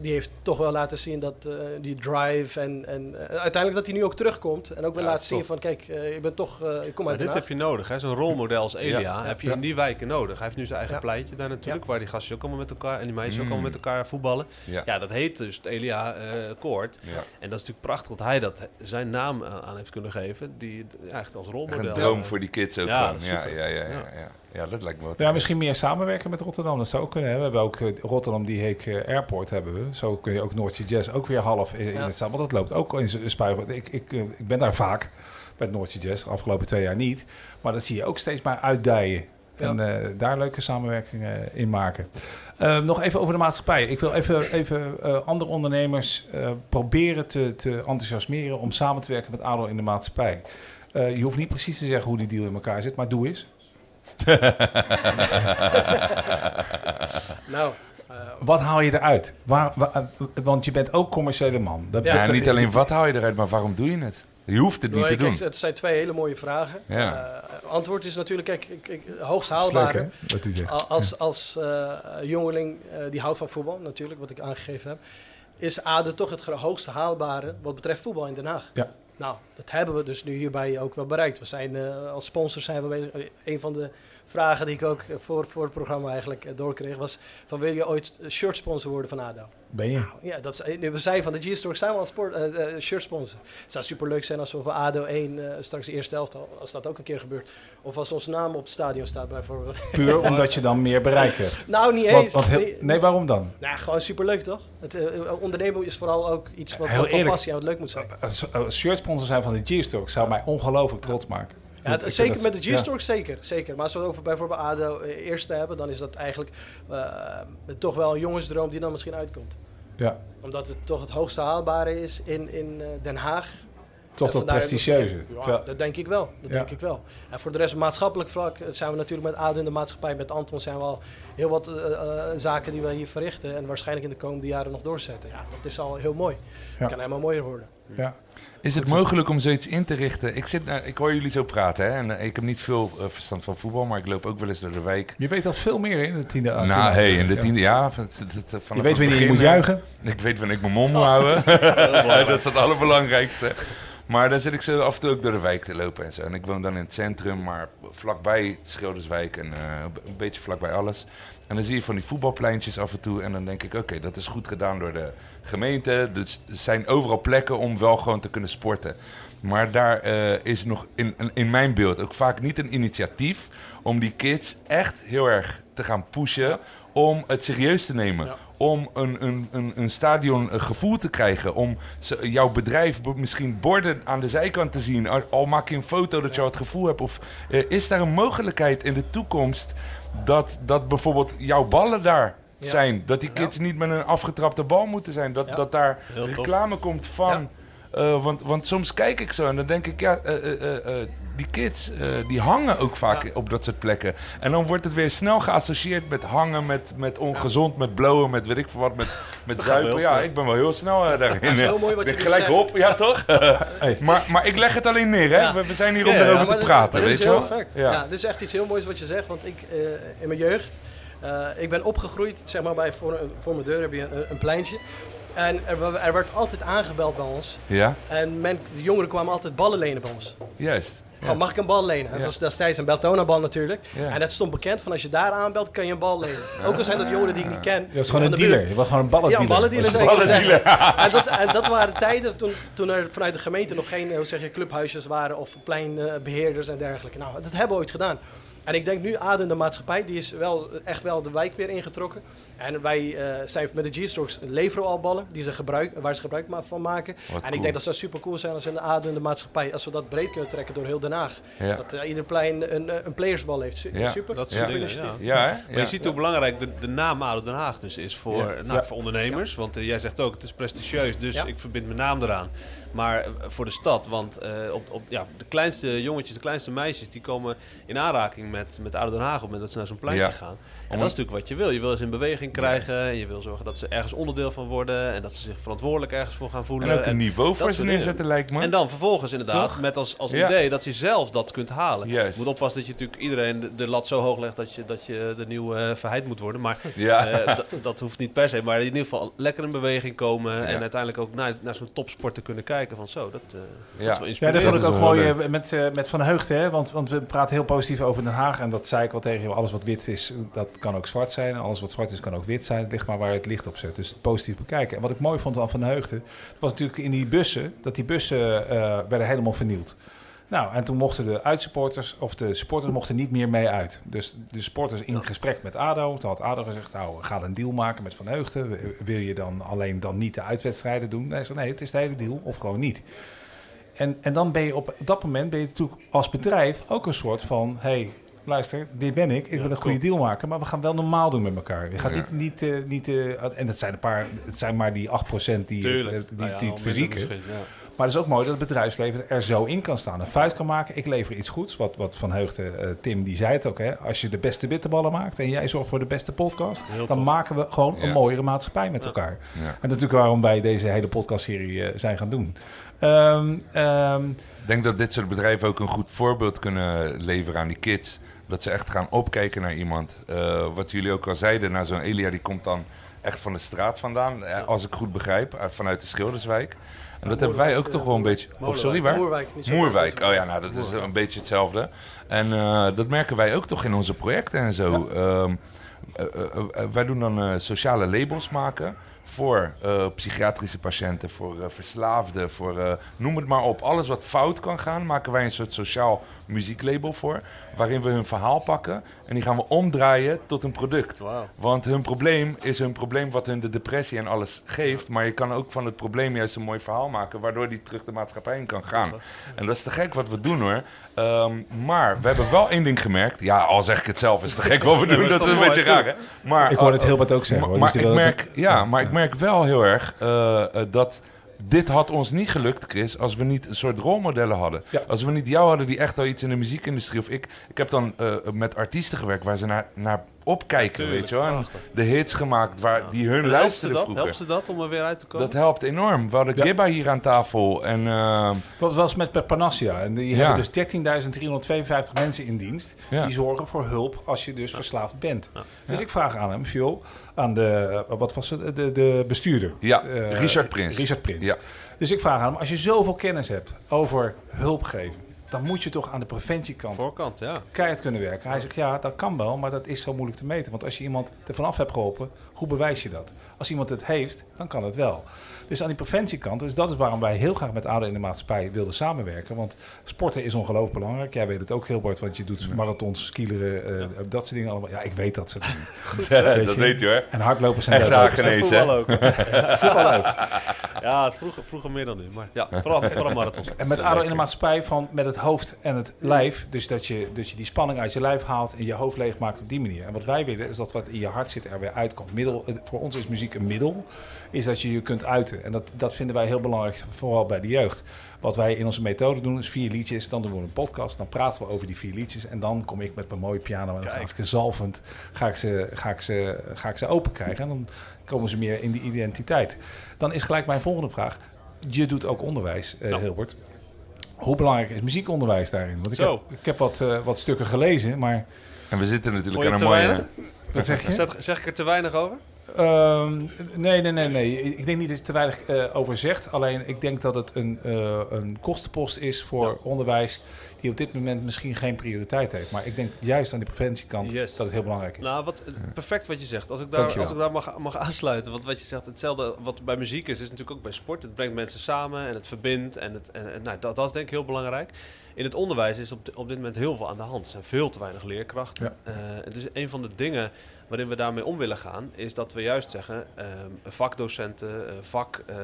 die heeft toch wel laten zien dat uh, die drive en, en uh, uiteindelijk dat hij nu ook terugkomt en ook weer ja, laat zien van kijk, uh, ik ben toch, ik kom uit dit heb je nodig, hè? Zo'n rolmodel als Elia ja, heb je in die wijken nodig. Hij heeft nu zijn eigen pleintje daar natuurlijk, waar die gasten ook allemaal met elkaar en die meisjes mm. ook allemaal met elkaar voetballen. Ja, dat heet dus het Elia Koord. En dat is natuurlijk prachtig dat hij dat zijn naam aan heeft kunnen geven, die echt als rolmodel. Een droom voor die kids ook ja, ja, ja, ja, ja. Ja, dat lijkt me wat. Ja, misschien meer samenwerken met Rotterdam. Dat zou ook kunnen. Hè. We hebben ook uh, Rotterdam, die heek uh, Airport hebben we. Zo kun je ook Noordzee Jazz ook weer half in, ja. in het staan. Want dat loopt ook in spuigen. Ik, ik, uh, ik ben daar vaak met Noordzee Jazz. De afgelopen twee jaar niet. Maar dat zie je ook steeds maar uitdijen. Ja. En daar leuke samenwerkingen in maken. nog even over de maatschappij. Ik wil even, even andere ondernemers proberen te, te enthousiasmeren om samen te werken met ADO in de maatschappij. je hoeft niet precies te zeggen hoe die deal in elkaar zit, maar doe eens. <laughs> nou, wat haal je eruit? Waar, waar, want je bent ook commerciële man. Dat ja, ja, niet alleen wat haal je eruit, maar waarom doe je het? Je hoeft het niet nou, te kijk, doen. Het zijn twee hele mooie vragen. Ja. Uh, antwoord is natuurlijk, kijk, ik, ik, hoogst haalbaar. Als, als uh, jongeling die houdt van voetbal, natuurlijk, wat ik aangegeven heb, is ADE toch het hoogste haalbare wat betreft voetbal in Den Haag. Ja. Nou, dat hebben we dus nu hierbij ook wel bereikt. We zijn als sponsor zijn we een van de vragen die ik ook voor, voor het programma eigenlijk doorkreeg, was van wil je ooit shirt sponsor worden van ADO? Ben je? Ja, dat is, we zijn van de G-Store zijn we al sport, uh, uh, shirt sponsor. Het zou super leuk zijn als we voor ADO 1 uh, straks de eerste helft, als dat ook een keer gebeurt. Of als onze naam op het stadion staat bijvoorbeeld. Puur <laughs> omdat je dan meer bereik hebt? <laughs> nou, niet eens. Want, heel, nee, waarom dan? Nou, gewoon super leuk toch? Het ondernemen is vooral ook iets wat, wat van passie en wat leuk moet zijn. shirt sponsor zijn van de G-Store zou mij ongelooflijk trots maken. Ja, het, zeker met de G-Stork, ja. zeker, zeker. Maar als we het over bijvoorbeeld ADO eerste hebben, dan is dat eigenlijk uh, toch wel een jongensdroom die dan misschien uitkomt. Ja. Omdat het toch het hoogste haalbare is in, in uh, Den Haag. Toch dat prestigieuze. Ja, dat denk ik wel. Dat ja. denk ik wel. En voor de rest, maatschappelijk vlak, zijn we natuurlijk met ADO in de maatschappij. Met Anton zijn we al heel wat uh, uh, zaken die we hier verrichten. En waarschijnlijk in de komende jaren nog doorzetten. Ja, dat is al heel mooi. Ja. kan helemaal mooier worden. Ja. Is het mogelijk om zoiets in te richten? Ik, zit, ik hoor jullie zo praten hè? en ik heb niet veel uh, verstand van voetbal, maar ik loop ook wel eens door de wijk. Je weet al veel meer in de tiende Nou, tiende, hey, in de tiende, ja. Van, van, je weet wanneer je moet juichen? Ik weet wanneer ik mijn mond moet houden. <laughs> dat is <laughs> het allerbelangrijkste. Maar dan zit ik zo af en toe ook door de wijk te lopen en zo. En ik woon dan in het centrum, maar vlakbij Schilderswijk en uh, een beetje vlakbij alles. En dan zie je van die voetbalpleintjes af en toe. En dan denk ik, oké, okay, dat is goed gedaan door de gemeente. Dus er zijn overal plekken om wel gewoon te kunnen sporten. Maar daar eh, is nog in, in- mijn beeld ook vaak niet een initiatief om die kids echt heel erg te gaan pushen om het serieus te nemen. Ja. Om een, een, een, een stadion een gevoel te krijgen. Om ze- jouw bedrijf misschien borden aan de zijkant te zien. Al, al maak je een foto dat je al het gevoel hebt. Of eh, is daar een mogelijkheid in de toekomst dat, dat bijvoorbeeld jouw ballen daar Ja. zijn? Dat die kids niet met een afgetrapte bal moeten zijn. Dat, Ja. dat daar Heel tof. reclame komt van. eh, want, want soms kijk ik zo en dan denk ik, ja, eh, eh, eh, eh, die kids eh, die hangen ook vaak Ja. op dat soort plekken. En dan wordt het weer snel geassocieerd met hangen, met, met ongezond, met blowen, met weet ik veel wat, met, met <laughs> zuipen. Ja, ik ben wel heel snel eh, daarin. <laughs> Dat is heel mooi wat je gelijk zegt. op, ja toch? <laughs> maar, maar ik leg het alleen neer, hè? Ja. We, we zijn hier om erover te praten, dit weet je wel? Ja. Dit is echt iets heel moois wat je zegt. Want ik, eh, in mijn jeugd, ik ben opgegroeid, zeg maar, bij, voor, voor mijn deur heb je een, een pleintje. En er, er werd altijd aangebeld bij ons. Ja, En men, de jongeren kwamen altijd ballen lenen bij ons. juist. Van, mag ik een bal lenen? Het Ja. was destijds een Beltona-bal natuurlijk. Ja. En dat stond bekend van als je daar aanbelt, kan je een bal lenen. Ook al zijn dat jongeren die ik niet ken. Dat is gewoon van een de dealer. buurt. Je was gewoon een Ja, ballendealer. een ballendealer Was- zou ik willen zeggen. En dat, <laughs> en dat waren tijden toen, toen er vanuit de gemeente nog geen hoe zeg je, clubhuisjes waren of pleinbeheerders en dergelijke. Nou, dat hebben we ooit gedaan. En ik denk nu Aden, de maatschappij, die is wel echt wel de wijk weer ingetrokken. En wij eh, zijn met de G-Strokes leveren al ballen die ze gebruik, waar ze gebruik van maken. Wat en cool. ik denk dat zou super cool zijn als in de Aden, de maatschappij, als we dat breed kunnen trekken door heel Den Haag. Ja. Dat eh, ieder plein een, eh, een playersbal heeft. Su- Ja, Super, dat soort super dingen, initiatief. Ja, hè? Maar Ja. je ziet hoe belangrijk de, de naam ADO Den Haag dus is voor, Ja. nou, Ja. voor ondernemers. Want jij zegt ook, het is prestigieus, dus Ja. ik verbind mijn naam eraan. Maar eh, voor de stad, want eh, op, op, ja, de kleinste jongetjes, de kleinste meisjes, die komen in aanraking met, met ADO Den Haag op het moment dat ze naar zo'n pleintje Ja. gaan. En dat is natuurlijk wat je wil. Je wil ze in beweging krijgen, en je wil zorgen dat ze ergens onderdeel van worden en dat ze zich verantwoordelijk ergens voor gaan voelen. En ook een niveau voor ze neerzetten, lijkt me. En dan vervolgens inderdaad, Toch? met als, als Ja. idee dat je zelf dat kunt halen. Juist. Je moet oppassen dat je natuurlijk iedereen de, de lat zo hoog legt dat je, dat je de nieuwe uh, verheid moet worden. Maar Ja. eh, <laughs> d- dat hoeft niet per se. Maar in ieder geval lekker in beweging komen. Ja. En uiteindelijk ook naar, naar zo'n topsport te kunnen kijken. Van zo, dat, eh, dat Ja. is wel Ja, inspirerend. dat vond ik ook mooi eh, met, eh, met Van Heugden. Hè? Want, want we praten heel positief over Den Haag. En dat zei ik al tegen je. Alles wat wit is, dat kan ook zwart zijn. Alles wat zwart is, kan ook wit zijn. Het ligt maar waar het licht op zet. Dus positief bekijken. En wat ik mooi vond aan Van Heugden... was natuurlijk in die bussen... dat die bussen eh, werden helemaal vernield. Nou, en toen mochten de uitsupporters... of de supporters mochten niet meer mee uit. Dus de supporters in gesprek met ADO. Toen had ADO gezegd... nou, we gaan een deal maken met Van Heugden. Wil je dan alleen dan niet de uitwedstrijden doen? Nee, ze zei, nee het is de hele deal. Of gewoon niet. En, en dan ben je op dat moment ben je natuurlijk als bedrijf ook een soort van: hey, luister, dit ben ik. Ik wil een goede deal maken, maar we gaan wel normaal doen met elkaar. Je gaat niet, niet, eh, niet eh, en het zijn een paar, het zijn maar die 8% die, eh, die, Nou ja, die het. Maar het is ook mooi dat het bedrijfsleven er zo in kan staan. Een vuist kan maken. Ik lever iets goeds. Wat, wat Van Heugden, eh, Tim, die zei het ook. Hè? Als je de beste bitterballen maakt en jij zorgt voor de beste podcast, Heel dan tof. maken we gewoon Ja. een mooiere maatschappij met elkaar. Ja. En natuurlijk waarom wij deze hele podcastserie eh, zijn gaan doen. Ehm, ehm, Ik denk dat dit soort bedrijven ook een goed voorbeeld kunnen leveren aan die kids. Dat ze echt gaan opkijken naar iemand. Eh, wat jullie ook al zeiden, nou, zo'n Elia die komt dan echt van de straat vandaan. eh, Als ik goed begrijp, eh, vanuit de Schilderswijk. En dat hebben wij ook toch wel een beetje... Of sorry, waar? Moerwijk. niet zo Moerwijk, oh ja, nou dat is een beetje hetzelfde. En dat merken wij ook toch in onze projecten en zo. Ehm, eh, eh, eh, wij doen dan sociale labels maken voor eh, psychiatrische patiënten, voor eh, verslaafden, voor eh, noem het maar op. Alles wat fout kan gaan, maken wij een soort sociaal muzieklabel voor. Waarin we hun verhaal pakken en die gaan we omdraaien tot een product. Want hun probleem is hun probleem wat hun de depressie en alles geeft. Maar je kan ook van het probleem juist een mooi verhaal maken, waardoor die terug de maatschappij in kan gaan. En dat is te gek wat we doen hoor. Ehm, maar we hebben wel één ding gemerkt. Ja, al zeg ik het zelf, is het te gek wat we <laughs> doen. dat is toch een beetje raar hè. Maar, ik hoor het heel wat ook zeggen. maar, Dus ik merk, ja, maar ik merk wel heel erg eh, eh, dat dit had ons niet gelukt, Chris, als we niet een soort rolmodellen hadden. Ja. Als we niet jou hadden die echt al iets in de muziekindustrie of ik. Ik heb dan eh, met artiesten gewerkt waar ze naar, naar opkijken, weet je wel. De hits gemaakt waar die hun En helpt ze luisterden dat? vroeger. Helpt ze dat om er weer uit te komen? Dat helpt enorm. We hadden Ja. Gibba hier aan tafel. En ehm, Wat was met Per Panassia? En die Ja. hebben dus 13.352 mensen in dienst. Ja. Die zorgen voor hulp als je dus verslaafd bent. Ja. Dus Ja. ik vraag aan hem, Phil, aan de, wat was het, de, de bestuurder. ja, Eh, Richard Prins. Richard Prins. Ja. Dus ik vraag aan hem, als je zoveel kennis hebt over hulp geven, dan moet je toch aan de preventiekant Voorkant, ja. keihard kunnen werken. Hij zegt, ja, dat kan wel, maar dat is zo moeilijk te meten. Want als je iemand er vanaf hebt geholpen, hoe bewijs je dat? Als iemand het heeft, dan kan het wel. Dus aan die preventiekant, dus dat is waarom wij heel graag met ADO in de maatschappij wilden samenwerken. Want sporten is ongelooflijk belangrijk. Jij weet het ook heel, Bart, want je doet marathons, skileren, uh, dat soort dingen allemaal. Ja, ik weet dat soort dingen. <laughs> Goed, dat weet je hoor. En hardlopen zijn Echt aangenezen, Voetbal ook. <laughs> voetbal ook. Ja, het vroeger, vroeger meer dan nu. Maar ja, vooral, vooral marathons. En met ADO in de maatschappij van met het hoofd en het lijf. Dus dat je, dus je die spanning uit je lijf haalt en je hoofd leeg maakt op die manier. En wat wij willen is dat wat in je hart zit er weer uitkomt. Middel, voor ons is muziek een middel. Is dat je je kunt uiten. En dat, dat vinden wij heel belangrijk, vooral bij de jeugd. Wat wij in onze methode doen is vier liedjes. Dan doen we een podcast. Dan praten we over die vier liedjes. En dan kom ik met mijn mooie piano. En dan ga ik ze zalvend ga ik ze, ga ik ze, ga ik ze open krijgen. En dan komen ze meer in die identiteit. Dan is gelijk mijn volgende vraag. Je doet ook onderwijs, uh, Nou. Hilbert. Hoe belangrijk is muziekonderwijs daarin? Want ik Zo. heb, ik heb wat, eh, wat stukken gelezen, maar En we zitten natuurlijk aan een mooie... wat zeg je? Zeg, zeg ik er te weinig over? Ehm, nee, nee, nee, nee. Ik denk niet dat je te weinig eh, over zegt. Alleen ik denk dat het een, eh, een kostenpost is voor onderwijs die op dit moment misschien geen prioriteit heeft. Maar ik denk juist aan de preventiekant Yes. dat het heel belangrijk is. Nou, wat, perfect wat je zegt. Als ik daar, Dankjewel. als ik daar mag, mag aansluiten. Want wat je zegt, hetzelfde wat bij muziek is, is natuurlijk ook bij sport. Het brengt mensen samen en het verbindt. En, het, en, en nou, dat, dat is denk ik heel belangrijk. In het onderwijs is op, op dit moment heel veel aan de hand. Er zijn veel te weinig leerkrachten. Ja. Eh, dus een van de dingen waarin we daarmee om willen gaan, is dat we juist zeggen, ehm, vakdocenten, eh, vak, eh,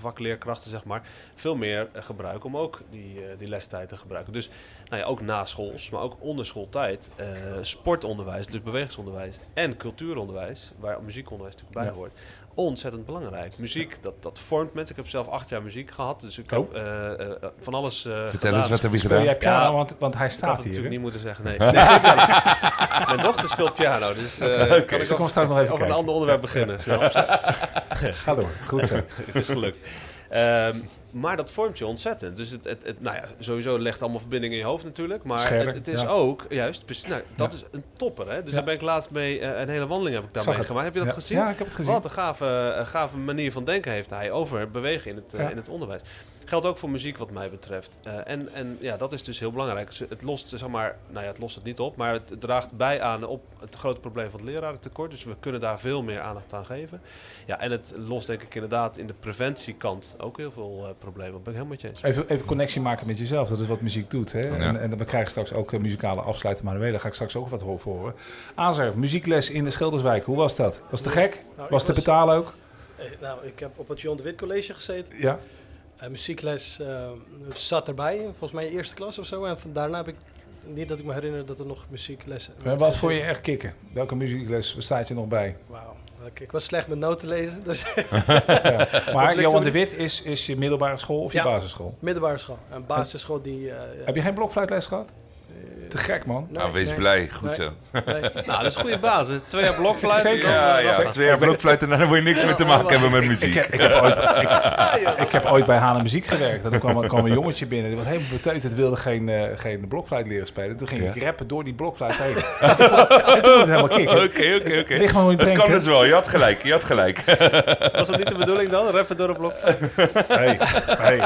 vakleerkrachten, zeg maar, veel meer gebruiken om ook die, eh, die lestijd te gebruiken. Dus nou ja, ook na schools, maar ook onder schooltijd, sportonderwijs, dus bewegingsonderwijs en cultuuronderwijs, waar muziekonderwijs natuurlijk bij Ja. hoort, ontzettend belangrijk. Muziek, dat, dat vormt mensen. Ik heb zelf acht jaar muziek gehad, dus ik Oh. heb eh, eh, van alles eh Vertel gedaan. eens, wat heb je Speel gedaan? jij piano? Ja. want, want hij Ik had staat het hier. natuurlijk hè? niet moeten zeggen, nee. <laughs> Mijn dochter speelt piano, dus eh kan ik Dus ik ook kom straks nog even over een kijken. ander onderwerp beginnen. zelfs. <laughs> Ga door. Goed zo. <laughs> het is gelukt. Ehm, maar dat vormt je ontzettend. Dus het, het, het, nou ja, sowieso legt allemaal verbindingen in je hoofd natuurlijk. Maar Scherder, het, het is ja. ook, juist, nou, dat Ja. is een topper. Hè? Dus daar ben ik laatst mee, eh, een hele wandeling heb ik daarmee gemaakt. Heb je dat gezien? Ja, ik heb het gezien. Wat een gave, eh, gave manier van denken heeft hij over bewegen in het, Ja. in het onderwijs. Geldt ook voor muziek wat mij betreft. Eh, en, en ja, dat is dus heel belangrijk. Dus Het lost, zeg maar, nou ja, het lost het niet op, maar het draagt bij aan op het grote probleem van het lerarentekort. Dus we kunnen daar veel meer aandacht aan geven. Ja, en het lost denk ik inderdaad in de preventiekant ook heel veel eh, problemen. Dat ben ik helemaal met je eens. Even, even connectie maken met jezelf. Dat is wat muziek doet. Hè? Ja. En, en dan krijg je straks ook eh, muzikale afsluiten. Maar daar ga ik straks ook wat over horen. Azer, muziekles in de Schilderswijk. Hoe was dat? Was het te gek? Nou, Was te betalen ook? nou, ik heb op het John de Wit College gezeten. Ja. Eh, muziekles eh, zat erbij, volgens mij eerste klas of zo. En van, daarna heb ik, niet dat ik me herinner dat er nog muzieklessen... Wat vond je echt kicken? Welke muziekles staat je nog bij? Wauw. Ik, was slecht met noten lezen, dus <laughs> Ja. Maar <laughs> Johan de Wit is, is je middelbare school of je basisschool? middelbare school. Een basisschool die... eh, Heb je geen blokfluitles gehad? Te gek, man. nee, Nou, wees nee, blij. Goed Nee. zo. nee. <laughs> Nou, dat is een goede basis. Twee jaar blokfluit. Zeker. Ja, Twee jaar blokfluiten en dan wil je niks meer te maken hebben met Ik muziek. heb, ik, heb ooit, ik, <laughs> ik heb ooit bij Hana Muziek gewerkt. En toen kwam, kwam een jongetje binnen. Die was helemaal beteuterd. wilde geen, eh, geen blokfluit leren spelen. Toen ging ik rappen door die blokfluit heen. en toen vond het helemaal kicken. Oké, oké, oké. Ligt maar Dat kan dus wel. Je had gelijk. Je had gelijk. Was dat niet de bedoeling dan? Rappen door een blokfluit? Nee, nee.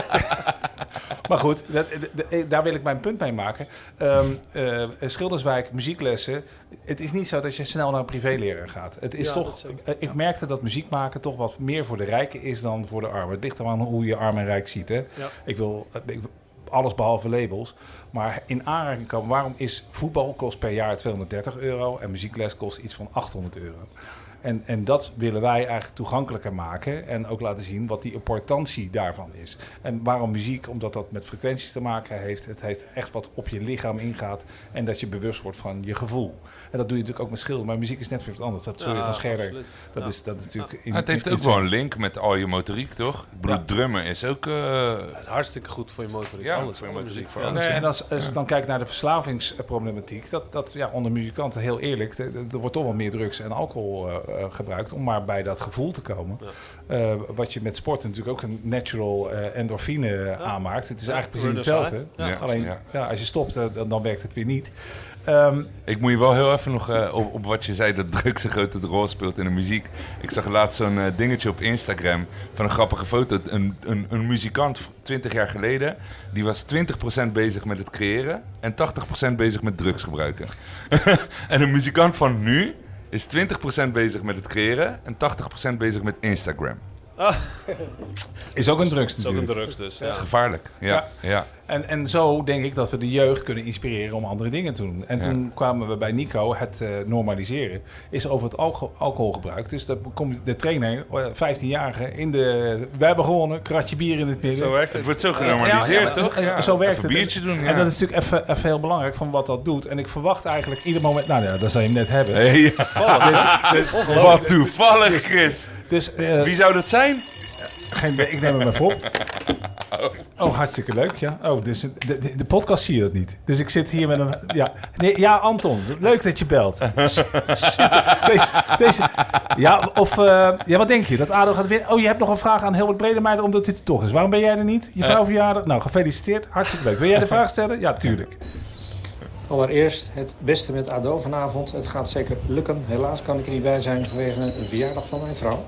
Maar goed, dat, de- daar wil ik mijn punt mee maken. Ehm, eh, Schilderswijk, muzieklessen. Het is niet zo dat je snel naar een privéleraar gaat. Het is Ja, toch, eh, ik merkte dat muziek maken toch wat meer voor de rijken is dan voor de armen. Het ligt eraan hoe je arm en rijk ziet. Hè? Ik wil ik, alles behalve labels. Maar in aanraking komen, waarom is voetbal kost per jaar 230 euro en muziekles kost iets van 800 euro? En, en dat willen wij eigenlijk toegankelijker maken en ook laten zien wat die importantie daarvan is. En waarom muziek? Omdat dat met frequenties te maken heeft. Het heeft echt wat op je lichaam ingaat en dat je bewust wordt van je gevoel. En dat doe je natuurlijk ook met schilderen, maar muziek is net weer wat anders. Dat zul je Ja, van Scherder, dat Ja. is dat natuurlijk... in- Maar het heeft in- ook wel een link met al je motoriek, toch? Ik bedoel, Ja. drummen is ook... eh, Het is hartstikke goed voor je motoriek. Ja, alles, voor je motoriek, voor Ja. alles. Nee, en als, als ik dan kijk naar de verslavingsproblematiek, dat, dat ja, onder muzikanten heel eerlijk, er er wordt toch wel meer drugs en alcohol eh, gebruikt om maar bij dat gevoel te komen. Eh, wat je met sport natuurlijk ook een natural eh, endorfine aanmaakt. Het is eigenlijk precies hetzelfde. Ja. Alleen Ja. ja. als je stopt, eh, dan, dan werkt het weer niet. Ehm, Ik moet je wel heel even nog eh, op, op wat je zei, dat drugs een grote rol speelt in de muziek. Ik zag laatst zo'n eh, dingetje op Instagram van een grappige foto. Een, een, een muzikant 20 jaar geleden, die was 20% bezig met het creëren en 80% bezig met drugs gebruiken. <laughs> en een muzikant van nu is 20% bezig met het creëren en 80% bezig met Instagram. Is ook een drugs Dat is ook een natuurlijk. drugs dus. Dat is gevaarlijk. Ja, Ja. ja. En, en zo denk ik dat we de jeugd kunnen inspireren om andere dingen te doen. En Ja. toen kwamen we bij Nico, het eh, normaliseren, is over het alco- alcoholgebruik. Dus dat komt de trainer, eh, 15-jarige, in de... We hebben gewonnen, kratje bier in het midden. Zo werkt Het het. wordt zo genormaliseerd, Ja, ja, toch? eh, Ja. Zo werkt Even het. een biertje doen, ja. En dat is natuurlijk even, even heel belangrijk van wat dat doet. En ik verwacht eigenlijk ieder moment... Nou ja, dat zou je hem net hebben. Hey, <laughs> ja. Dus, Wat toevallig, Chris. Dus eh, Wie zou dat zijn? geen, ik neem hem even op. <laughs> Oh, hartstikke leuk, ja. Oh, dus de, de, de podcast zie je dat niet. Dus ik zit hier met een... Ja, nee, ja Anton, leuk dat je belt. <laughs> Super. Deze, deze, ja, of... eh, ja, wat denk je? Dat ADO gaat winnen? Oh, je hebt nog een vraag aan Hilbert Bredemeijer omdat dit er toch is. Waarom ben jij er niet? Je vrouw verjaardag? Nou, gefeliciteerd. Hartstikke leuk. Wil jij de <laughs> vraag stellen? Ja, tuurlijk. Allereerst het beste met ADO vanavond. Het gaat zeker lukken. Helaas kan ik er niet bij zijn vanwege een verjaardag van mijn vrouw.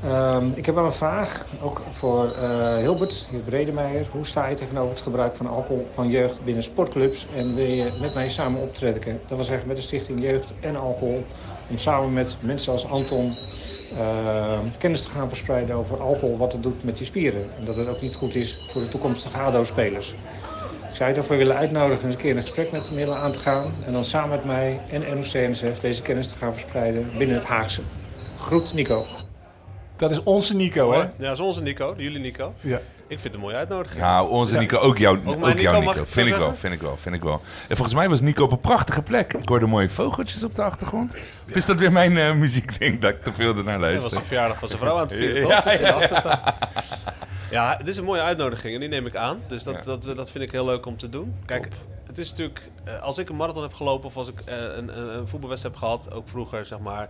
Ehm, ik heb wel een vraag, ook voor eh, Hilbert, Hilbert Bredemeijer. Hoe sta je tegenover het gebruik van alcohol van jeugd binnen sportclubs? En wil je met mij samen optreden? Dat wil zeggen met de Stichting Jeugd en Alcohol. Om samen met mensen als Anton eh, kennis te gaan verspreiden over alcohol, wat het doet met je spieren. En dat het ook niet goed is voor de toekomstige ADO-spelers. Ik zou je daarvoor willen uitnodigen een keer een gesprek met de middelen aan te gaan. En dan samen met mij en NOC-NSF deze kennis te gaan verspreiden binnen het Haagse. Groet Nico. Dat is onze Nico, hè? Ja, dat is onze Nico, jullie Nico. Ja. Ik vind het een mooie uitnodiging. Nou, onze Nico, ook, jou, Ook ook, mijn Nico, jouw Nico. ik zo Vind ik wel, vind ik wel, vind ik wel. En volgens mij was Nico op een prachtige plek. Ik hoorde mooie vogeltjes op de achtergrond. Of is dat weer mijn eh, muziekding dat ik te veel ernaar Dat was luister? de verjaardag van zijn vrouw aan het vieren, toch? Ja, In de achtertuin. Ja, het is een mooie uitnodiging en die neem ik aan. Dus dat, Ja. dat, dat vind ik heel leuk om te doen. Kijk, het is natuurlijk, eh, als ik een marathon heb gelopen of als ik eh, een, een, een voetbalwedstrijd heb gehad, ook vroeger zeg maar.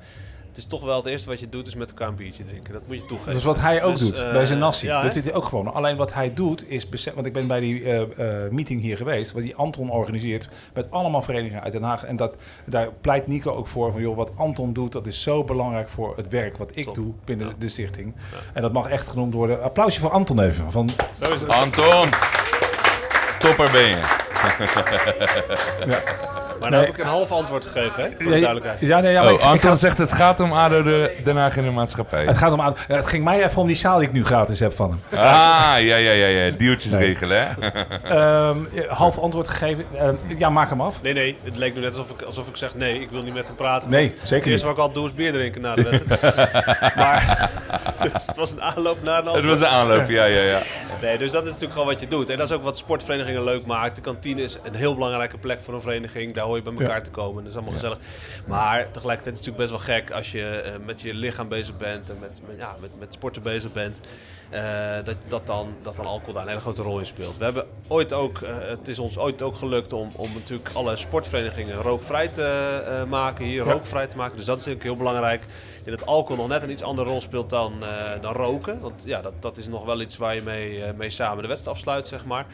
Het is toch wel het eerste wat je doet, is met elkaar een biertje drinken. Dat moet je toegeven. Dat is wat hij ook Dus, doet eh, bij zijn nassie. ja, dat doet hij ook gewoon. Alleen wat hij doet is... besef- Want ik ben bij die eh, eh, meeting hier geweest... wat die Anton organiseert... met allemaal verenigingen uit Den Haag. En dat, daar pleit Nico ook voor van... joh, wat Anton doet, dat is zo belangrijk voor het werk... wat ik Top. doe binnen Ja. de stichting. En dat mag echt genoemd worden. Applausje voor Anton even. Van, Zo is het. Anton! Topper ben je. ja. <laughs> Maar nu heb ik een half antwoord gegeven, hè? Voor de duidelijkheid. Ja, nee, ja, maar Oh, ik- ik Anton ga- zegt het gaat om ADO de, Den Haag in de maatschappij. het gaat om aan. Het ging mij even om die zaal die ik nu gratis heb van hem. Ah, ja, ja, ja, ja. Deeltjes Nee. regelen, hè? Ehm, half antwoord gegeven. Ehm, ja, maak hem af. Nee, nee, het leek nu net alsof ik, alsof ik zeg nee, ik wil niet met hem praten. Nee, zeker Het eerste wat ik altijd doe is bier drinken na de wedstrijd. <laughs> maar <laughs> dus het was een aanloop naar een Het antwoord. was een aanloop, ja, ja, ja. Nee, dus dat is natuurlijk gewoon wat je doet. En dat is ook wat sportverenigingen leuk maakt. De kantine is een heel belangrijke plek voor een vereniging. Daar hoor je bij elkaar Ja. te komen. Dat is allemaal gezellig. Maar tegelijkertijd is het natuurlijk best wel gek als je eh, met je lichaam bezig bent en met, met, ja, met, met sporten bezig bent. eh, dat, dat, dan, dat dan alcohol daar een hele grote rol in speelt. We hebben ooit ook, eh, het is ons ooit ook gelukt om, om natuurlijk alle sportverenigingen rookvrij te maken, hier rookvrij te maken. Dus dat is natuurlijk heel belangrijk. Ik denk dat alcohol nog net een iets andere rol speelt dan, eh, dan roken. Want ja, dat, dat is nog wel iets waar je mee, eh, mee samen de wedstrijd afsluit, zeg maar.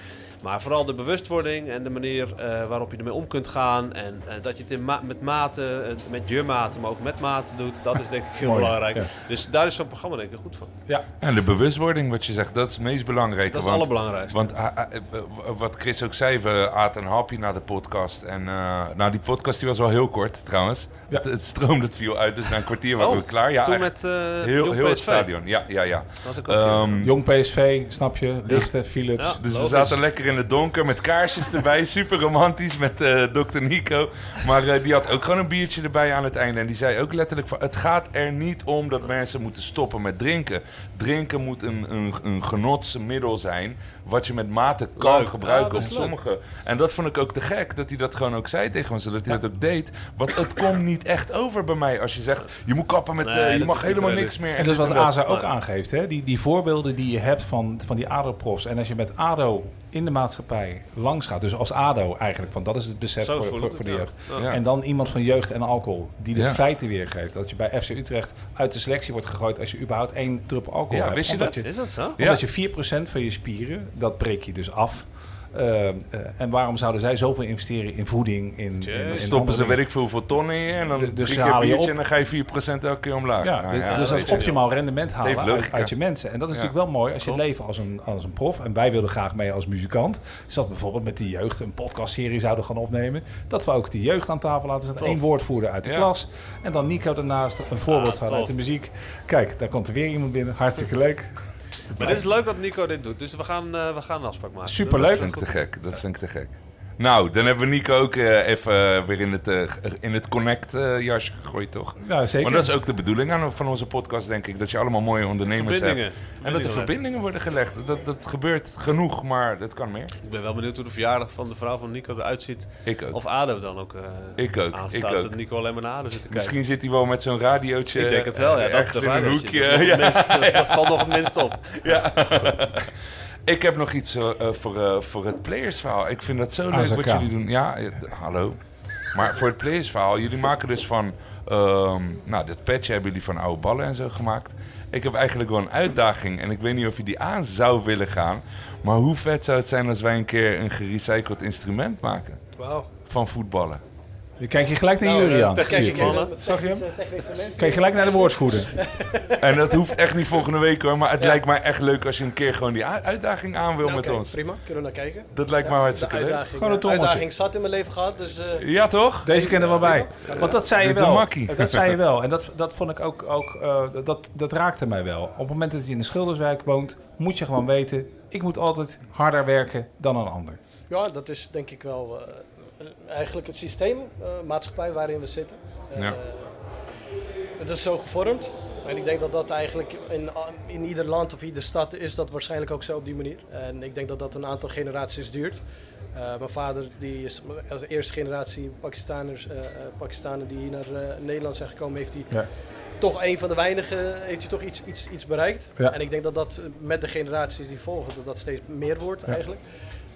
Maar vooral de bewustwording en de manier eh, waarop je ermee om kunt gaan. En eh, dat je het in ma- met mate, met je mate, maar ook met mate doet. Dat is denk ik heel Mooi, belangrijk. ja. Dus daar is zo'n programma denk ik goed van. Ja. En de bewustwording, wat je zegt, dat is het meest belangrijke. Dat is het want, allerbelangrijkste. Want ah, ah, wat Chris ook zei, we aten een hapje na de podcast. En eh, nou, die podcast die was wel heel kort trouwens. Ja. Het, het stroom dat viel uit, dus na een kwartier waren Oh, klaar. Ja, Toen met eh heel, Jong heel het PSV. stadion. Ja, ja, ja. Ehm, Jong PSV, snap je? Lichte, Philips. Ja. Dus we zaten lekker in het donker met kaarsjes erbij. <laughs> Super romantisch met eh dokter Nico. Maar eh, die had ook gewoon een biertje erbij aan het einde. En die zei ook letterlijk van... Het gaat er niet om dat mensen moeten stoppen met drinken. Drinken moet een, een, een genotsmiddel zijn... wat je met mate kan Leuk. gebruiken Ja, sommige. En dat vond ik ook te gek. Dat hij dat gewoon ook zei tegen ons. Dat hij dat ook deed. Want het komt niet echt over bij mij. Als je zegt, je moet kappen met... Nee, eh, je mag helemaal niks meer. En dat is wat ASA ook Maar- aangeeft. Hè? Die, die voorbeelden die je hebt van, van die ADO-profs. En als je met ADO in de maatschappij langs gaat. Dus als ADO eigenlijk, want dat is het besef Zo voor, voor, de ja. jeugd. Ja. En dan iemand van jeugd en alcohol, die de Ja. feiten weergeeft. Dat je bij FC Utrecht uit de selectie wordt gegooid als je überhaupt één druppel alcohol Ja, hebt. wist je dat? Is dat zo? Ja. omdat je 4% van je spieren, dat breek je dus af. Eh, eh, en waarom zouden zij zoveel investeren in voeding? In, in, in Stoppen ze ik veel voor tonnen in en dan Dus dus halen je biertje op. en dan ga je 4% elke keer omlaag. Ja, Nou dus, ja, dus dat is optimaal rendement halen uit, je mensen. En dat is Ja. natuurlijk wel mooi als je Klopt. leven als een, als een prof. En wij wilden graag mee als muzikant. Dus dat we bijvoorbeeld met die jeugd een podcastserie zouden gaan opnemen. Dat we ook die jeugd aan tafel laten zetten. Eén woordvoerder uit de Ja. klas. En dan Nico daarnaast een voorbeeld Ah, van uit de muziek. Kijk, daar komt er weer iemand binnen. Hartstikke leuk. Maar dit is leuk dat Nico dit doet. Dus we gaan, eh, we gaan een afspraak maken. Superleuk. Dat is vind ik te gek. Dat vind ik te gek. Nou, dan hebben we Nico ook eh, even eh, weer in het, eh, in het Connect eh, jasje gegooid, toch? Ja, zeker. Want dat is ook de bedoeling aan, van onze podcast, denk ik. Dat je allemaal mooie ondernemers hebt. En dat er verbindingen worden gelegd. Dat, dat gebeurt genoeg, maar dat kan meer. Ik ben wel benieuwd hoe de verjaardag van de vrouw van Nico eruit ziet. Ik ook. Of ADO dan ook, eh Ik ook, aanstaat. ik ook. Dat Nico alleen maar naar ADO zit te kijken. Misschien zit hij wel met zo'n radiootje ik denk het wel, ja. Dat, ergens dat in een radiootje. hoekje. Dat, <laughs> het Ja. minst- dat, dat valt nog het minst op. Ja. <laughs> ik heb nog iets eh, eh, voor, eh, voor het playersverhaal. Ik vind dat zo leuk AZK. wat jullie doen. Ja, hallo. Maar voor het playersverhaal, jullie maken dus van... ehm, nou, dit patch hebben jullie van oude ballen en zo gemaakt. Ik heb eigenlijk wel een uitdaging. En ik weet niet of je die aan zou willen gaan. Maar hoe vet zou het zijn als wij een keer een gerecycled instrument maken? Wauw. Van voetballen. Je kijkt je gelijk naar Nou, jullie eh, aan. technische zie ik. mannen. Zag je hem? Kijk gelijk naar de woordvoerder. En dat hoeft echt niet volgende week hoor. Maar het Ja. lijkt mij echt leuk als je een keer gewoon die uitdaging aan wil Nou, met oké, ons. Prima, kunnen we naar kijken. Dat lijkt me Ja, hartstikke de leuk. uitdaging, Gewoon een eh, uitdaging zat in mijn leven gehad, dus... eh, Ja, toch? Deze kennen we wel bij. Want dat zei je Dit is een wel. <laughs> Dat zei je wel. En dat, dat vond ik ook, ook eh, dat, dat raakte mij wel. Op het moment dat je in de Schilderswijk woont, moet je gewoon weten, ik moet altijd harder werken dan een ander. Ja, dat is denk ik wel eh, eigenlijk het systeem, eh, maatschappij waarin we zitten. Eh, Ja. Het is zo gevormd. En ik denk dat dat eigenlijk in, in ieder land of ieder stad is dat waarschijnlijk ook zo op die manier. En ik denk dat dat een aantal generaties duurt. Eh, mijn vader die is als eerste generatie Pakistaners, eh, eh, Pakistanen die hier naar eh, Nederland zijn gekomen, heeft hij Ja. toch een van de weinigen, heeft hij toch iets, iets, iets bereikt. Ja. En ik denk dat dat eh, met de generaties die volgen, dat dat steeds meer wordt Ja. eigenlijk.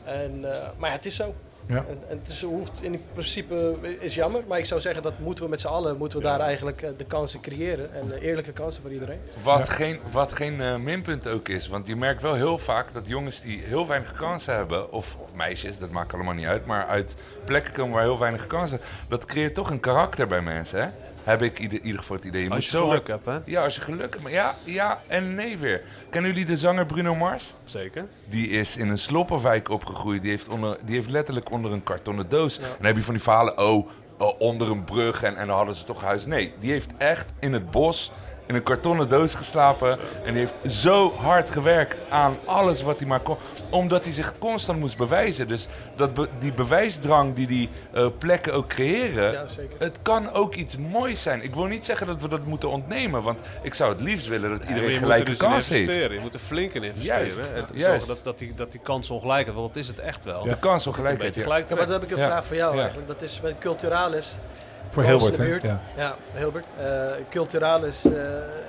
En, eh, maar ja, het is zo. Ja. En, en het is, hoeft in principe is jammer, maar ik zou zeggen dat moeten we met z'n allen moeten we daar eigenlijk eh, de kansen creëren en eerlijke kansen voor iedereen. Wat geen, wat geen eh, minpunt ook is. Want je merkt wel heel vaak dat jongens die heel weinig kansen hebben, of, of meisjes, dat maakt allemaal niet uit, maar uit plekken komen waar heel weinig kansen, dat creëert toch een karakter bij mensen. Hè? Heb ik ieder, ieder geval het idee. Je Als je geluk hebt, hè? Ja, als je geluk hebt. Maar ja, ja en nee weer. Kennen jullie de zanger Bruno Mars? Zeker. Die is in een sloppenwijk opgegroeid. Die heeft, onder, die heeft letterlijk onder een kartonnen doos. En dan heb je van die verhalen, oh, oh, onder een brug en, en dan hadden ze toch huis. Nee, die heeft echt in het bos in een kartonnen doos geslapen. En die heeft zo hard gewerkt aan alles wat hij maar kon. Omdat hij zich constant moest bewijzen. Dus dat be- die bewijsdrang die die eh, plekken ook creëren. Ja, zeker. Het kan ook iets moois zijn. Ik wil niet zeggen dat we dat moeten ontnemen. Want ik zou het liefst willen dat Ja, iedereen je gelijke moet er dus kans in heeft. investeren. Je moet er flink in investeren. Juist, En juist. zorgen dat, dat, die, dat die kans ongelijk is, want dat is het echt wel. De kans Een ongelijkheid. beetje Ja. Ja, maar dan heb ik een Ja. vraag voor jou Ja. eigenlijk. Dat is met Culturalis. Voor Hilbert, hè? Ja. Ja, Hilbert. Eh, Culturalis eh,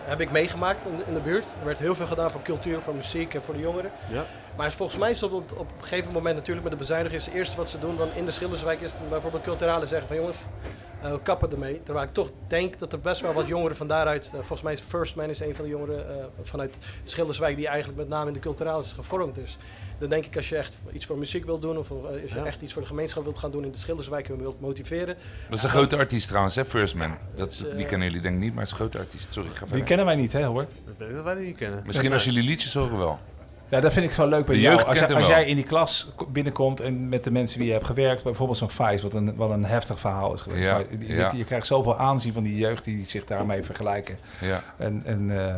heb ik meegemaakt in de, in de buurt. Er werd heel veel gedaan voor cultuur, voor muziek en voor de jongeren. Ja. Maar volgens mij is het op, op een gegeven moment natuurlijk met de bezuiniging... is het eerste wat ze doen dan in de Schilderswijk is bijvoorbeeld Culturalis zeggen van jongens... eh, we kappen ermee. Terwijl ik toch denk dat er best wel wat jongeren van daaruit... volgens mij is First Man is een van de jongeren eh, vanuit Schilderswijk... die eigenlijk met name in de Culturalis gevormd is. Dan denk ik als je echt iets voor muziek wilt doen... of eh, als je Ja. echt iets voor de gemeenschap wilt gaan doen in de Schilderswijk... en wilt motiveren... Dat is een grote artiest trouwens, hè, First Man. Dat, Dus, eh, die kennen jullie denk ik niet, maar het is een grote artiest. Sorry, ga Die kennen wij niet, hè Hilbert? Dat weet ik dat wij die niet kennen. Misschien als jullie liedjes horen wel. Ja, dat vind ik zo leuk bij De jou. jeugd Als, kent jij- als jij in die klas binnenkomt en met de mensen wie je hebt gewerkt, bijvoorbeeld zo'n Fais, wat een, wat een heftig verhaal is geweest. Ja, je, ja. je krijgt zoveel aanzien van die jeugd die zich daarmee vergelijken. Ja. En, en eh,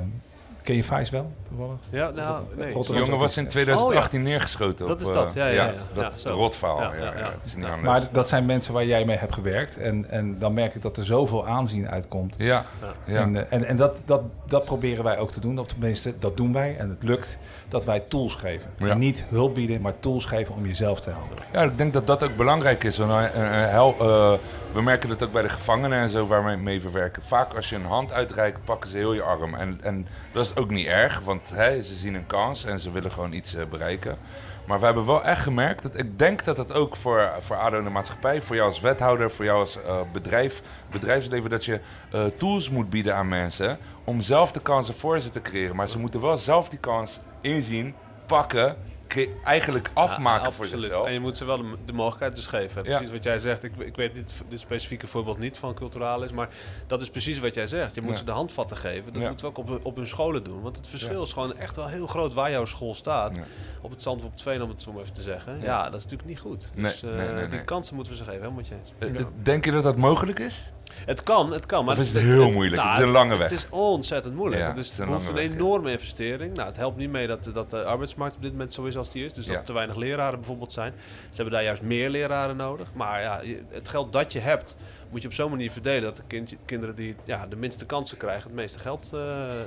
ken je Fais wel? toevallig? Ja, nou, nee. Rotterdam. jongen was in 2018 neergeschoten. Dat op, is eh, dat, ja, ja, ja. Dat Ja, is zo. een rotverhaal. Ja, Ja, ja, ja, ja. Het is niet Ja. anders. Maar dat zijn mensen waar jij mee hebt gewerkt. En, en dan merk ik dat er zoveel aanzien uitkomt. ja, ja. En, eh, en, en dat, dat, dat proberen wij ook te doen. Of tenminste, dat doen wij. En het lukt dat wij tools geven. Ja. En niet hulp bieden, maar tools geven om jezelf te helpen. Ja, ik denk dat dat ook belangrijk is. Want, eh, eh, hel- eh, we merken dat ook bij de gevangenen en zo waarmee mee we werken. Vaak als je een hand uitreikt, pakken ze heel je arm. En, en dat is ook niet erg, want hè, ze zien een kans en ze willen gewoon iets eh, bereiken. Maar we hebben wel echt gemerkt, dat ik denk dat het ook voor, voor ADO en de maatschappij, voor jou als wethouder, voor jou als uh, bedrijf, bedrijfsleven, dat je uh, tools moet bieden aan mensen om zelf de kansen voor ze te creëren. Maar ze moeten wel zelf die kans inzien, pakken eigenlijk afmaken voor zichzelf. En je moet ze wel de, mogelijkheid dus geven. Precies wat jij zegt. Ik, ik weet niet dit specifieke voorbeeld niet van culturaal is, maar dat is precies wat jij zegt. Je moet ze de handvatten geven. Dat moeten we ook op, op hun scholen doen. Want het verschil is gewoon echt wel heel groot waar jouw school staat. Op het Zandvoort 2, om het zo even te zeggen. Ja, dat is natuurlijk niet goed. Dus uh, die kansen moeten we ze geven, helemaal met je eens. Uh, denk je dat dat mogelijk is? Het kan, het kan. Maar of is het, heel moeilijk? het is nou, een lange weg. Het is ontzettend moeilijk. Ja, het, is, het behoeft een, enorme investering. Nou, het helpt niet mee dat, dat de arbeidsmarkt op dit moment zo is als die is. Dus dat er te weinig leraren bijvoorbeeld zijn. Ze hebben daar juist meer leraren nodig. Maar ja, het geld dat je hebt, moet je op zo'n manier verdelen dat de kinderen die ja, de minste kansen krijgen, het meeste geld, uh,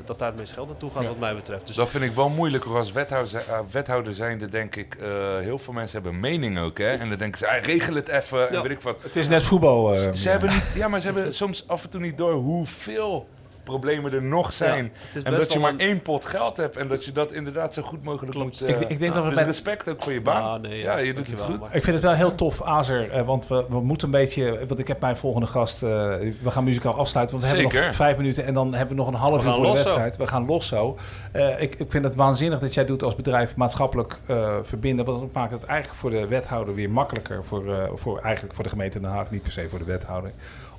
dat daar het meeste geld naartoe gaat, wat mij betreft. Dus dat vind ik wel moeilijk. Als wethouder, uh, wethouder zijnde, denk ik, uh, heel veel mensen hebben mening ook. Hè? En dan denken ze, ah, regel het even. Ja. En weet ik wat. Het is net voetbal. Ze, ze hebben niet, ja, maar ze hebben soms af en toe niet door hoeveel problemen er nog zijn. en dat je maar één pot geld hebt en dat je dat inderdaad zo goed mogelijk moet... Uh, ik, ik, denk dat dus respect ook voor je baan. Ah, nee, ja, je doet het goed. Ik vind het wel heel tof, Azer, uh, want we, we moeten een beetje... Want ik heb mijn volgende gast... Uh, we gaan muzikaal afsluiten, want we hebben nog vijf minuten en dan hebben we nog een half uur voor de wedstrijd. We gaan los zo. ik, ik vind het waanzinnig dat jij doet als bedrijf maatschappelijk verbinden, want dat maakt het eigenlijk voor de wethouder weer makkelijker. Voor, voor, eigenlijk voor de gemeente Den Haag, niet per se voor de wethouder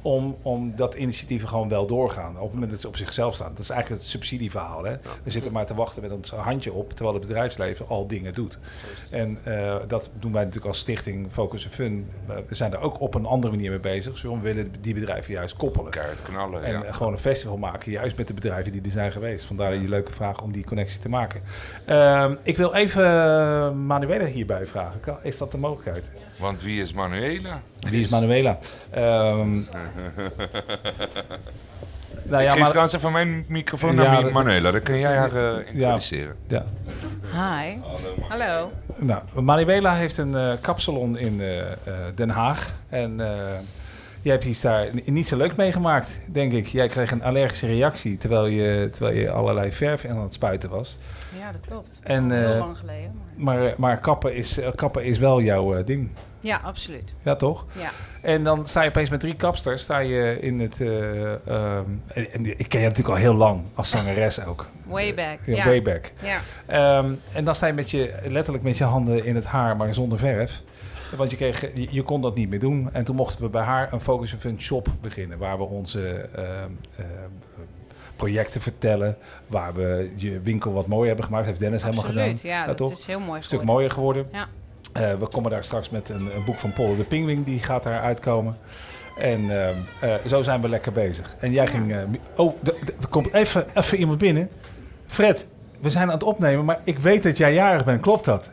om, om dat initiatieven gewoon wel doorgaan. Op het moment dat ze op zichzelf staan. Dat is eigenlijk het subsidieverhaal. Hè? We zitten maar te wachten met ons handje op, terwijl het bedrijfsleven al dingen doet. En uh, dat doen wij natuurlijk als stichting Focus Fun. We zijn er ook op een andere manier mee bezig. Dus we willen die bedrijven juist koppelen. Keihard knallen, En ja. gewoon een festival maken, juist met de bedrijven die er zijn geweest. Vandaar je leuke vraag om die connectie te maken. Uh, ik wil even Manuela hierbij vragen. Is dat de mogelijkheid? Want wie is Manuela? Wie is Manuela? Um, <laughs> nou ja, ik geef maar, trouwens even mijn microfoon naar ja, Manuela. Dan kun jij haar uh, introduceren. Ja, ja. Hi. Hallo. Nou, Manuela heeft een uh, kapsalon in uh, Den Haag. En jij hebt iets daar niet zo leuk meegemaakt, denk ik. Jij kreeg een allergische reactie terwijl je, terwijl je allerlei verf aan het spuiten was. Ja, dat klopt. En, Heel lang geleden. Maar, maar, maar kappen, is, kappen is wel jouw ding. Ja, absoluut. Ja, toch? Ja. En dan sta je opeens met drie kapsters, sta je in het... Uh, en, ik ken je natuurlijk al heel lang als zangeres ook. Way back. ja, way back. Ja. Um, en dan sta je met je, letterlijk met je handen in het haar, maar zonder verf. Want je, kreeg, je, kon dat niet meer doen. En toen mochten we bij haar een Focus Fun shop beginnen. Waar we onze uh, uh, projecten vertellen. Waar we je winkel wat mooier hebben gemaakt. Heeft Dennis Absoluut, helemaal gedaan. ja, dat is heel mooi Een stuk mooier geworden. Ja. Uh, we komen daar straks met een, een boek van Paul de Pingwing, die gaat daar uitkomen. En uh, uh, zo zijn we lekker bezig. En jij ging. oh, er komt even, even iemand binnen. Fred, we zijn aan het opnemen, maar ik weet dat jij jarig bent. Klopt dat?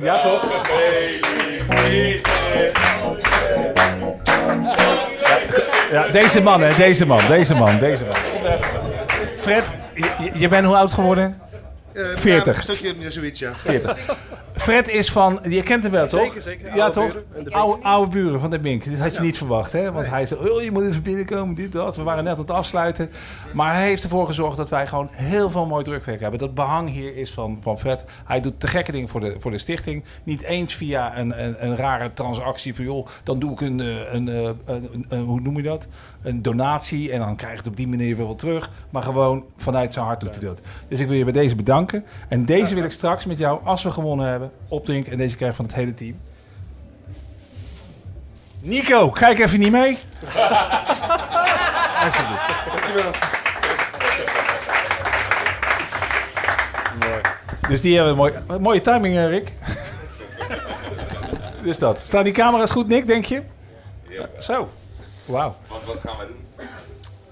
Ja, toch? Ja, deze man, hè? Deze man, deze man, deze man. Fred, je, je bent hoe oud geworden? 40. Ja, een stukje zoiets, ja. 40. Fred is van, je kent hem wel toch? Zeker, zeker. Ja, toch? Oude, oude, buren van de Bink. Dit had je niet verwacht, hè? Want hij zei, oh, je moet even binnenkomen, dit, dat. We waren net aan het afsluiten. Maar hij heeft ervoor gezorgd dat wij gewoon heel veel mooi drukwerk hebben. Dat behang hier is van, van Fred. Hij doet te gekke dingen voor de, voor de stichting. Niet eens via een, een, een rare transactie van, joh, dan doe ik een, eh, een, eh, een, een, hoe noem je dat? Een donatie en dan krijg je het op die manier weer wel terug. Maar gewoon vanuit zijn hart doet hij dat. Dus ik wil je bij deze bedanken. En deze wil ik straks met jou, als we gewonnen hebben, opdrinken. En deze krijg van het hele team. Nico, kijk even niet mee. <laughs> Alsjeblieft. Dankjewel. Mooi. Dus die hebben een mooie, mooie timing, eh, Rick. <laughs> dus dat. Staan die camera's goed, Nick, denk je? Ja. Zo. Wauw. Wat, wat gaan wij doen?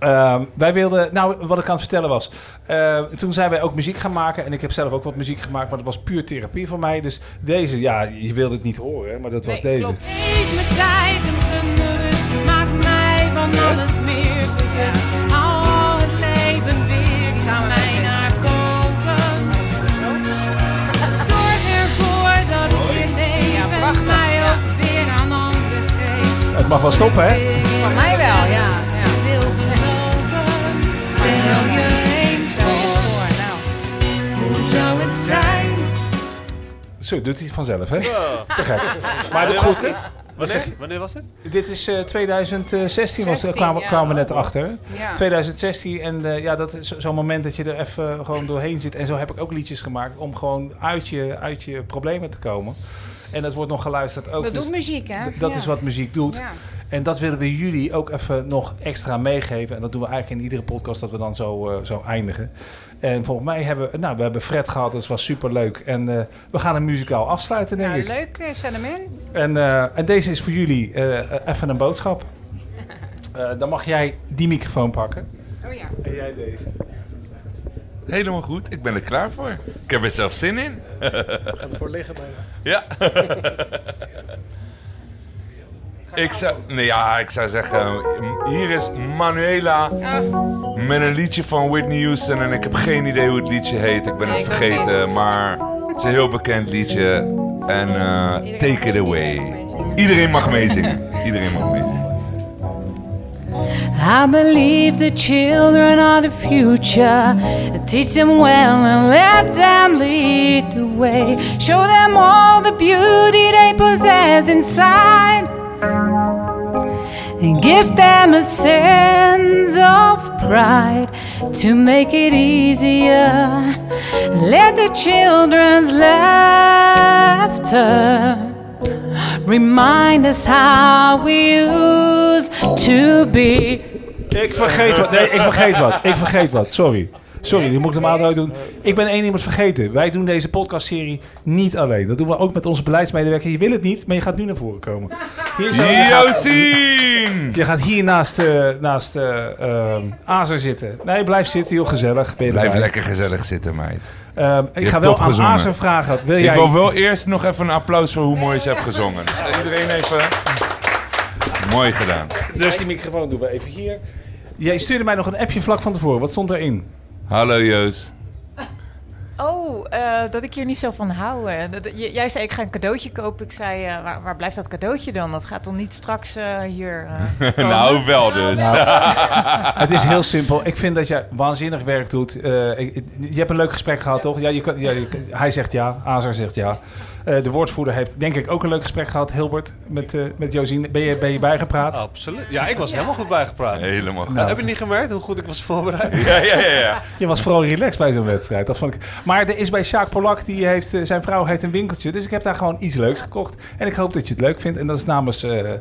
Uh, wij wilden, nou, wat ik aan het vertellen was. Uh, toen zijn wij ook muziek gaan maken. En ik heb zelf ook wat muziek gemaakt, maar dat was puur therapie voor mij. Dus deze, ja, je wilde het niet horen, maar dat nee, was deze. Klopt. Geef me tijd en rust, maak mij van alles meer bewust. Al het leven weer, ik zou mij naar boven. Zorg ervoor dat ik weer leven ja, mij ook weer aan anderen geef. Het mag wel stoppen, hè? Zo, doet hij het vanzelf, hè? Zo. <laughs> Te gek. <laughs> Maar Wanneer goed, was dit? Wat zeg Wanneer, je? wanneer was dit? Dit is eh, 2016, was, 16, kwamen, ja. kwamen we net achter. Ja. 2016 en eh, ja, dat is zo- zo'n moment dat je er even gewoon doorheen zit. En zo heb ik ook liedjes gemaakt om gewoon uit je, uit je problemen te komen. En dat wordt nog geluisterd ook. Dat dus doet muziek, hè? dat Ja. is wat muziek doet. Ja. En dat willen we jullie ook even nog extra meegeven. En dat doen we eigenlijk in iedere podcast dat we dan zo, eh, zo eindigen. En volgens mij hebben we, nou, we hebben Fred gehad, dat was super leuk. En eh, we gaan een muzikaal afsluiten, denk Nou, ik. leuk, eh, zet hem in. En, eh, en deze is voor jullie eh, even een boodschap. <laughs> Eh, dan mag jij die microfoon pakken. Oh ja. En jij deze. Helemaal goed, ik ben er klaar voor. Ik heb er zelf zin in. Gaat ervoor liggen bijna. Ja. <laughs> ik, zou, nee, ja, ik zou zeggen, hier is Manuela Ah, met een liedje van Whitney Houston. En ik heb geen idee hoe het liedje heet. Ik ben Nee, het vergeten, maar het is een heel bekend liedje. En eh, take it away. Iedereen mag meezingen. Iedereen mag meezingen. I believe the children are the future. Teach them well and let them lead the way. Show them all the beauty they possess inside. And give them a sense of pride to make it easier. Let the children's laughter remind us how we used to be. Ik vergeet wat. Nee, ik vergeet wat. Ik vergeet wat. Sorry. Sorry, die moet ik normaal nooit doen. Ik ben één iemand vergeten. Wij doen deze podcastserie niet alleen. Dat doen we ook met onze beleidsmedewerker. Je wil het niet, maar je gaat nu naar voren komen. Hier je, je gaat hier naast, eh naast eh, ehm, Azer zitten. Nee, blijf zitten, heel gezellig. Ben je Blijf erbij. lekker gezellig zitten, meid. Ehm, ik Je ga wel aan gezongen. Azer vragen. Wil Ik jij... wil wel eerst nog even een applaus voor hoe mooi ze hebt gezongen. Dus iedereen even... Mooi gedaan. Dus die microfoon doen we even hier. Jij stuurde mij nog een appje vlak van tevoren. Wat stond erin? Hallo Joost. Oh, eh, dat ik hier niet zo van hou. Dat- j- jij zei, ik ga een cadeautje kopen. Ik zei, eh, waar, waar blijft dat cadeautje dan? Dat gaat toch niet straks eh, hier eh, <laughs> komen? <laughs> nou, wel dus. <laughs> Het is heel simpel. Ik vind dat jij waanzinnig werk doet. Eh, ik- je hebt een leuk gesprek gehad, toch? Ja, je kan, ja, je hij zegt ja, Azer zegt ja. Eh, de woordvoerder heeft denk ik ook een leuk gesprek gehad, Hilbert, met, eh met Josien. Ben je, ben je bijgepraat? Absoluut. Ja, ik was helemaal goed bijgepraat. Helemaal goed. Nou. Heb je niet gemerkt hoe goed ik was voorbereid? Ja, ja, ja, ja. Je was vooral relaxed bij zo'n wedstrijd. Dat vond ik. Maar er is bij Sjaak Polak, die heeft, eh, zijn vrouw heeft een winkeltje. Dus ik heb daar gewoon iets leuks gekocht. En ik hoop dat je het leuk vindt. En dat is namens eh eh,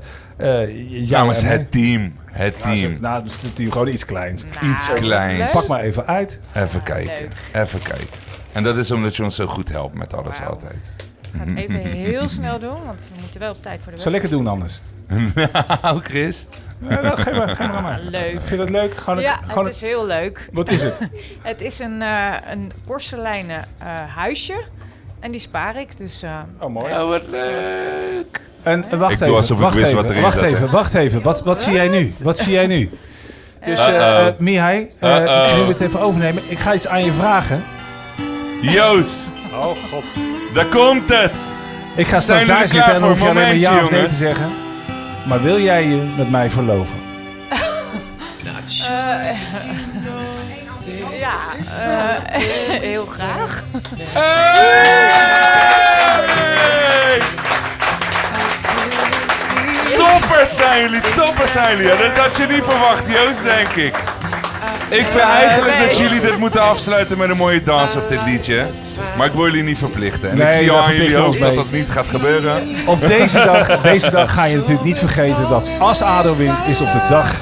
jou Namens mij. het team. Het Nou, zo- team. Nou, dat is natuurlijk gewoon iets kleins. Iets kleins. Pak maar even uit. Even kijken. Even kijken. En dat is omdat je ons zo goed helpt met alles altijd. Ik ga het even heel snel doen, want we moeten wel op tijd voor de Zal ik het doen anders? <laughs> nou, Chris. Nee, nou, geef maar, geef maar aan mij. Leuk. Vind je dat leuk? Gewoon een, Ja, gewoon het is heel leuk. Wat is het? <laughs> Het is een, eh, een porseleinen eh, huisje. En die spaar ik, dus... eh, Oh, mooi. Oh, wat leuk. En en wacht Ik even, ik wacht even, wacht zat, even, hè. wacht even. Wat, wat zie jij nu? Wat zie jij nu? Dus, eh eh, Mihai, eh, nu moet het even overnemen. Ik ga iets aan je vragen. Joost, Oh god. daar komt het. Ik ga straks daar zitten klaar en dan hoef je voor? alleen maar ja Momentje, of nee te jongens. zeggen. Maar wil jij je met mij verloven? ja, eh, heel graag. Hey! Toppers zijn jullie, toppers zijn jullie. Ja, Dat had je niet verwacht, Joost, denk ik. Ik vind eigenlijk dat jullie dit moeten afsluiten met een mooie dans op dit liedje. Maar ik wil jullie niet verplichten. En Nee, ik zie al aan jullie hoofd dat mee. dat niet gaat gebeuren. Op deze dag, deze dag ga je natuurlijk niet vergeten dat als ADO wint, is op de dag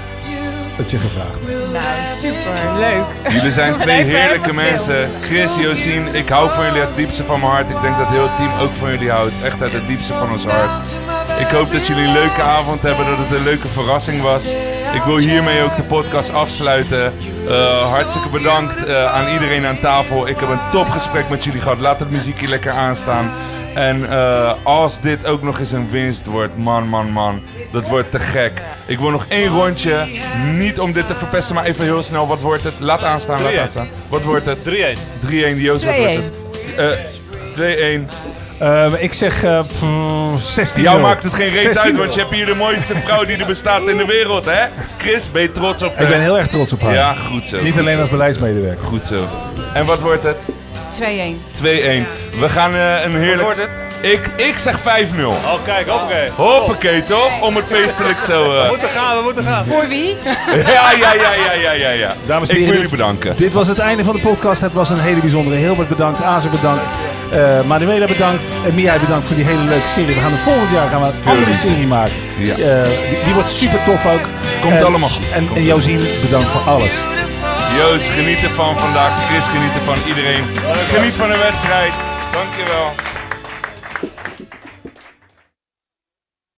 dat je gevraagd wordt. Nou, super, leuk. Jullie zijn <laughs> twee heerlijke stil. mensen. Chris, Josien, ik hou van jullie uit het diepste van mijn hart. Ik denk dat heel het team ook van jullie houdt. Echt uit het diepste van ons hart. Ik hoop dat jullie een leuke avond hebben, dat het een leuke verrassing was. Ik wil hiermee ook de podcast afsluiten. Eh, hartstikke bedankt eh, aan iedereen aan tafel. Ik heb een topgesprek met jullie gehad. Laat het muziekje lekker aanstaan. En eh, als dit ook nog eens een winst wordt, man, man, man, dat wordt te gek. Ik wil nog één rondje. Niet om dit te verpesten, maar even heel snel. Wat wordt het? Laat aanstaan, laat 3-1. aanstaan. Wat wordt het? 3-1. 3-1, Joost, wat wordt het? Eh 2-1. Eh, ik zeg eh, pff, 16 Jou maakt het geen reet 16 uit, want je hebt hier de mooiste vrouw die er bestaat in de wereld, hè? Chris, ben je trots op Ik ben heel erg trots op haar. Ja, goed zo. Niet goed alleen zo, als beleidsmedewerker. Goed zo. En wat wordt het? 2-1. 2-1. We gaan eh, een heerlijk... wordt het? Ik, ik zeg 5-0. Oh, kijk, oké. Hoppakee, toch? Om het feestelijk zo... We eh, moeten gaan, we moeten gaan. Voor wie? <laughs> Ja, ja, ja, ja, ja, ja, ja. Dames en Ik wil heren, jullie dit- bedanken. Dit was het einde van de podcast. Het was een hele bijzondere. Hilbert bedankt, Azer bedankt, eh Manuela bedankt en Mia bedankt voor die hele leuke serie. We gaan er volgend jaar gaan we een andere serie maken. Ja. Eh, die, die wordt super tof ook. Komt En- allemaal goed. En, en Josien, bedankt voor alles. Joost, geniet ervan vandaag. Chris, geniet ervan. Iedereen. Geniet van de wedstrijd. Dankjewel.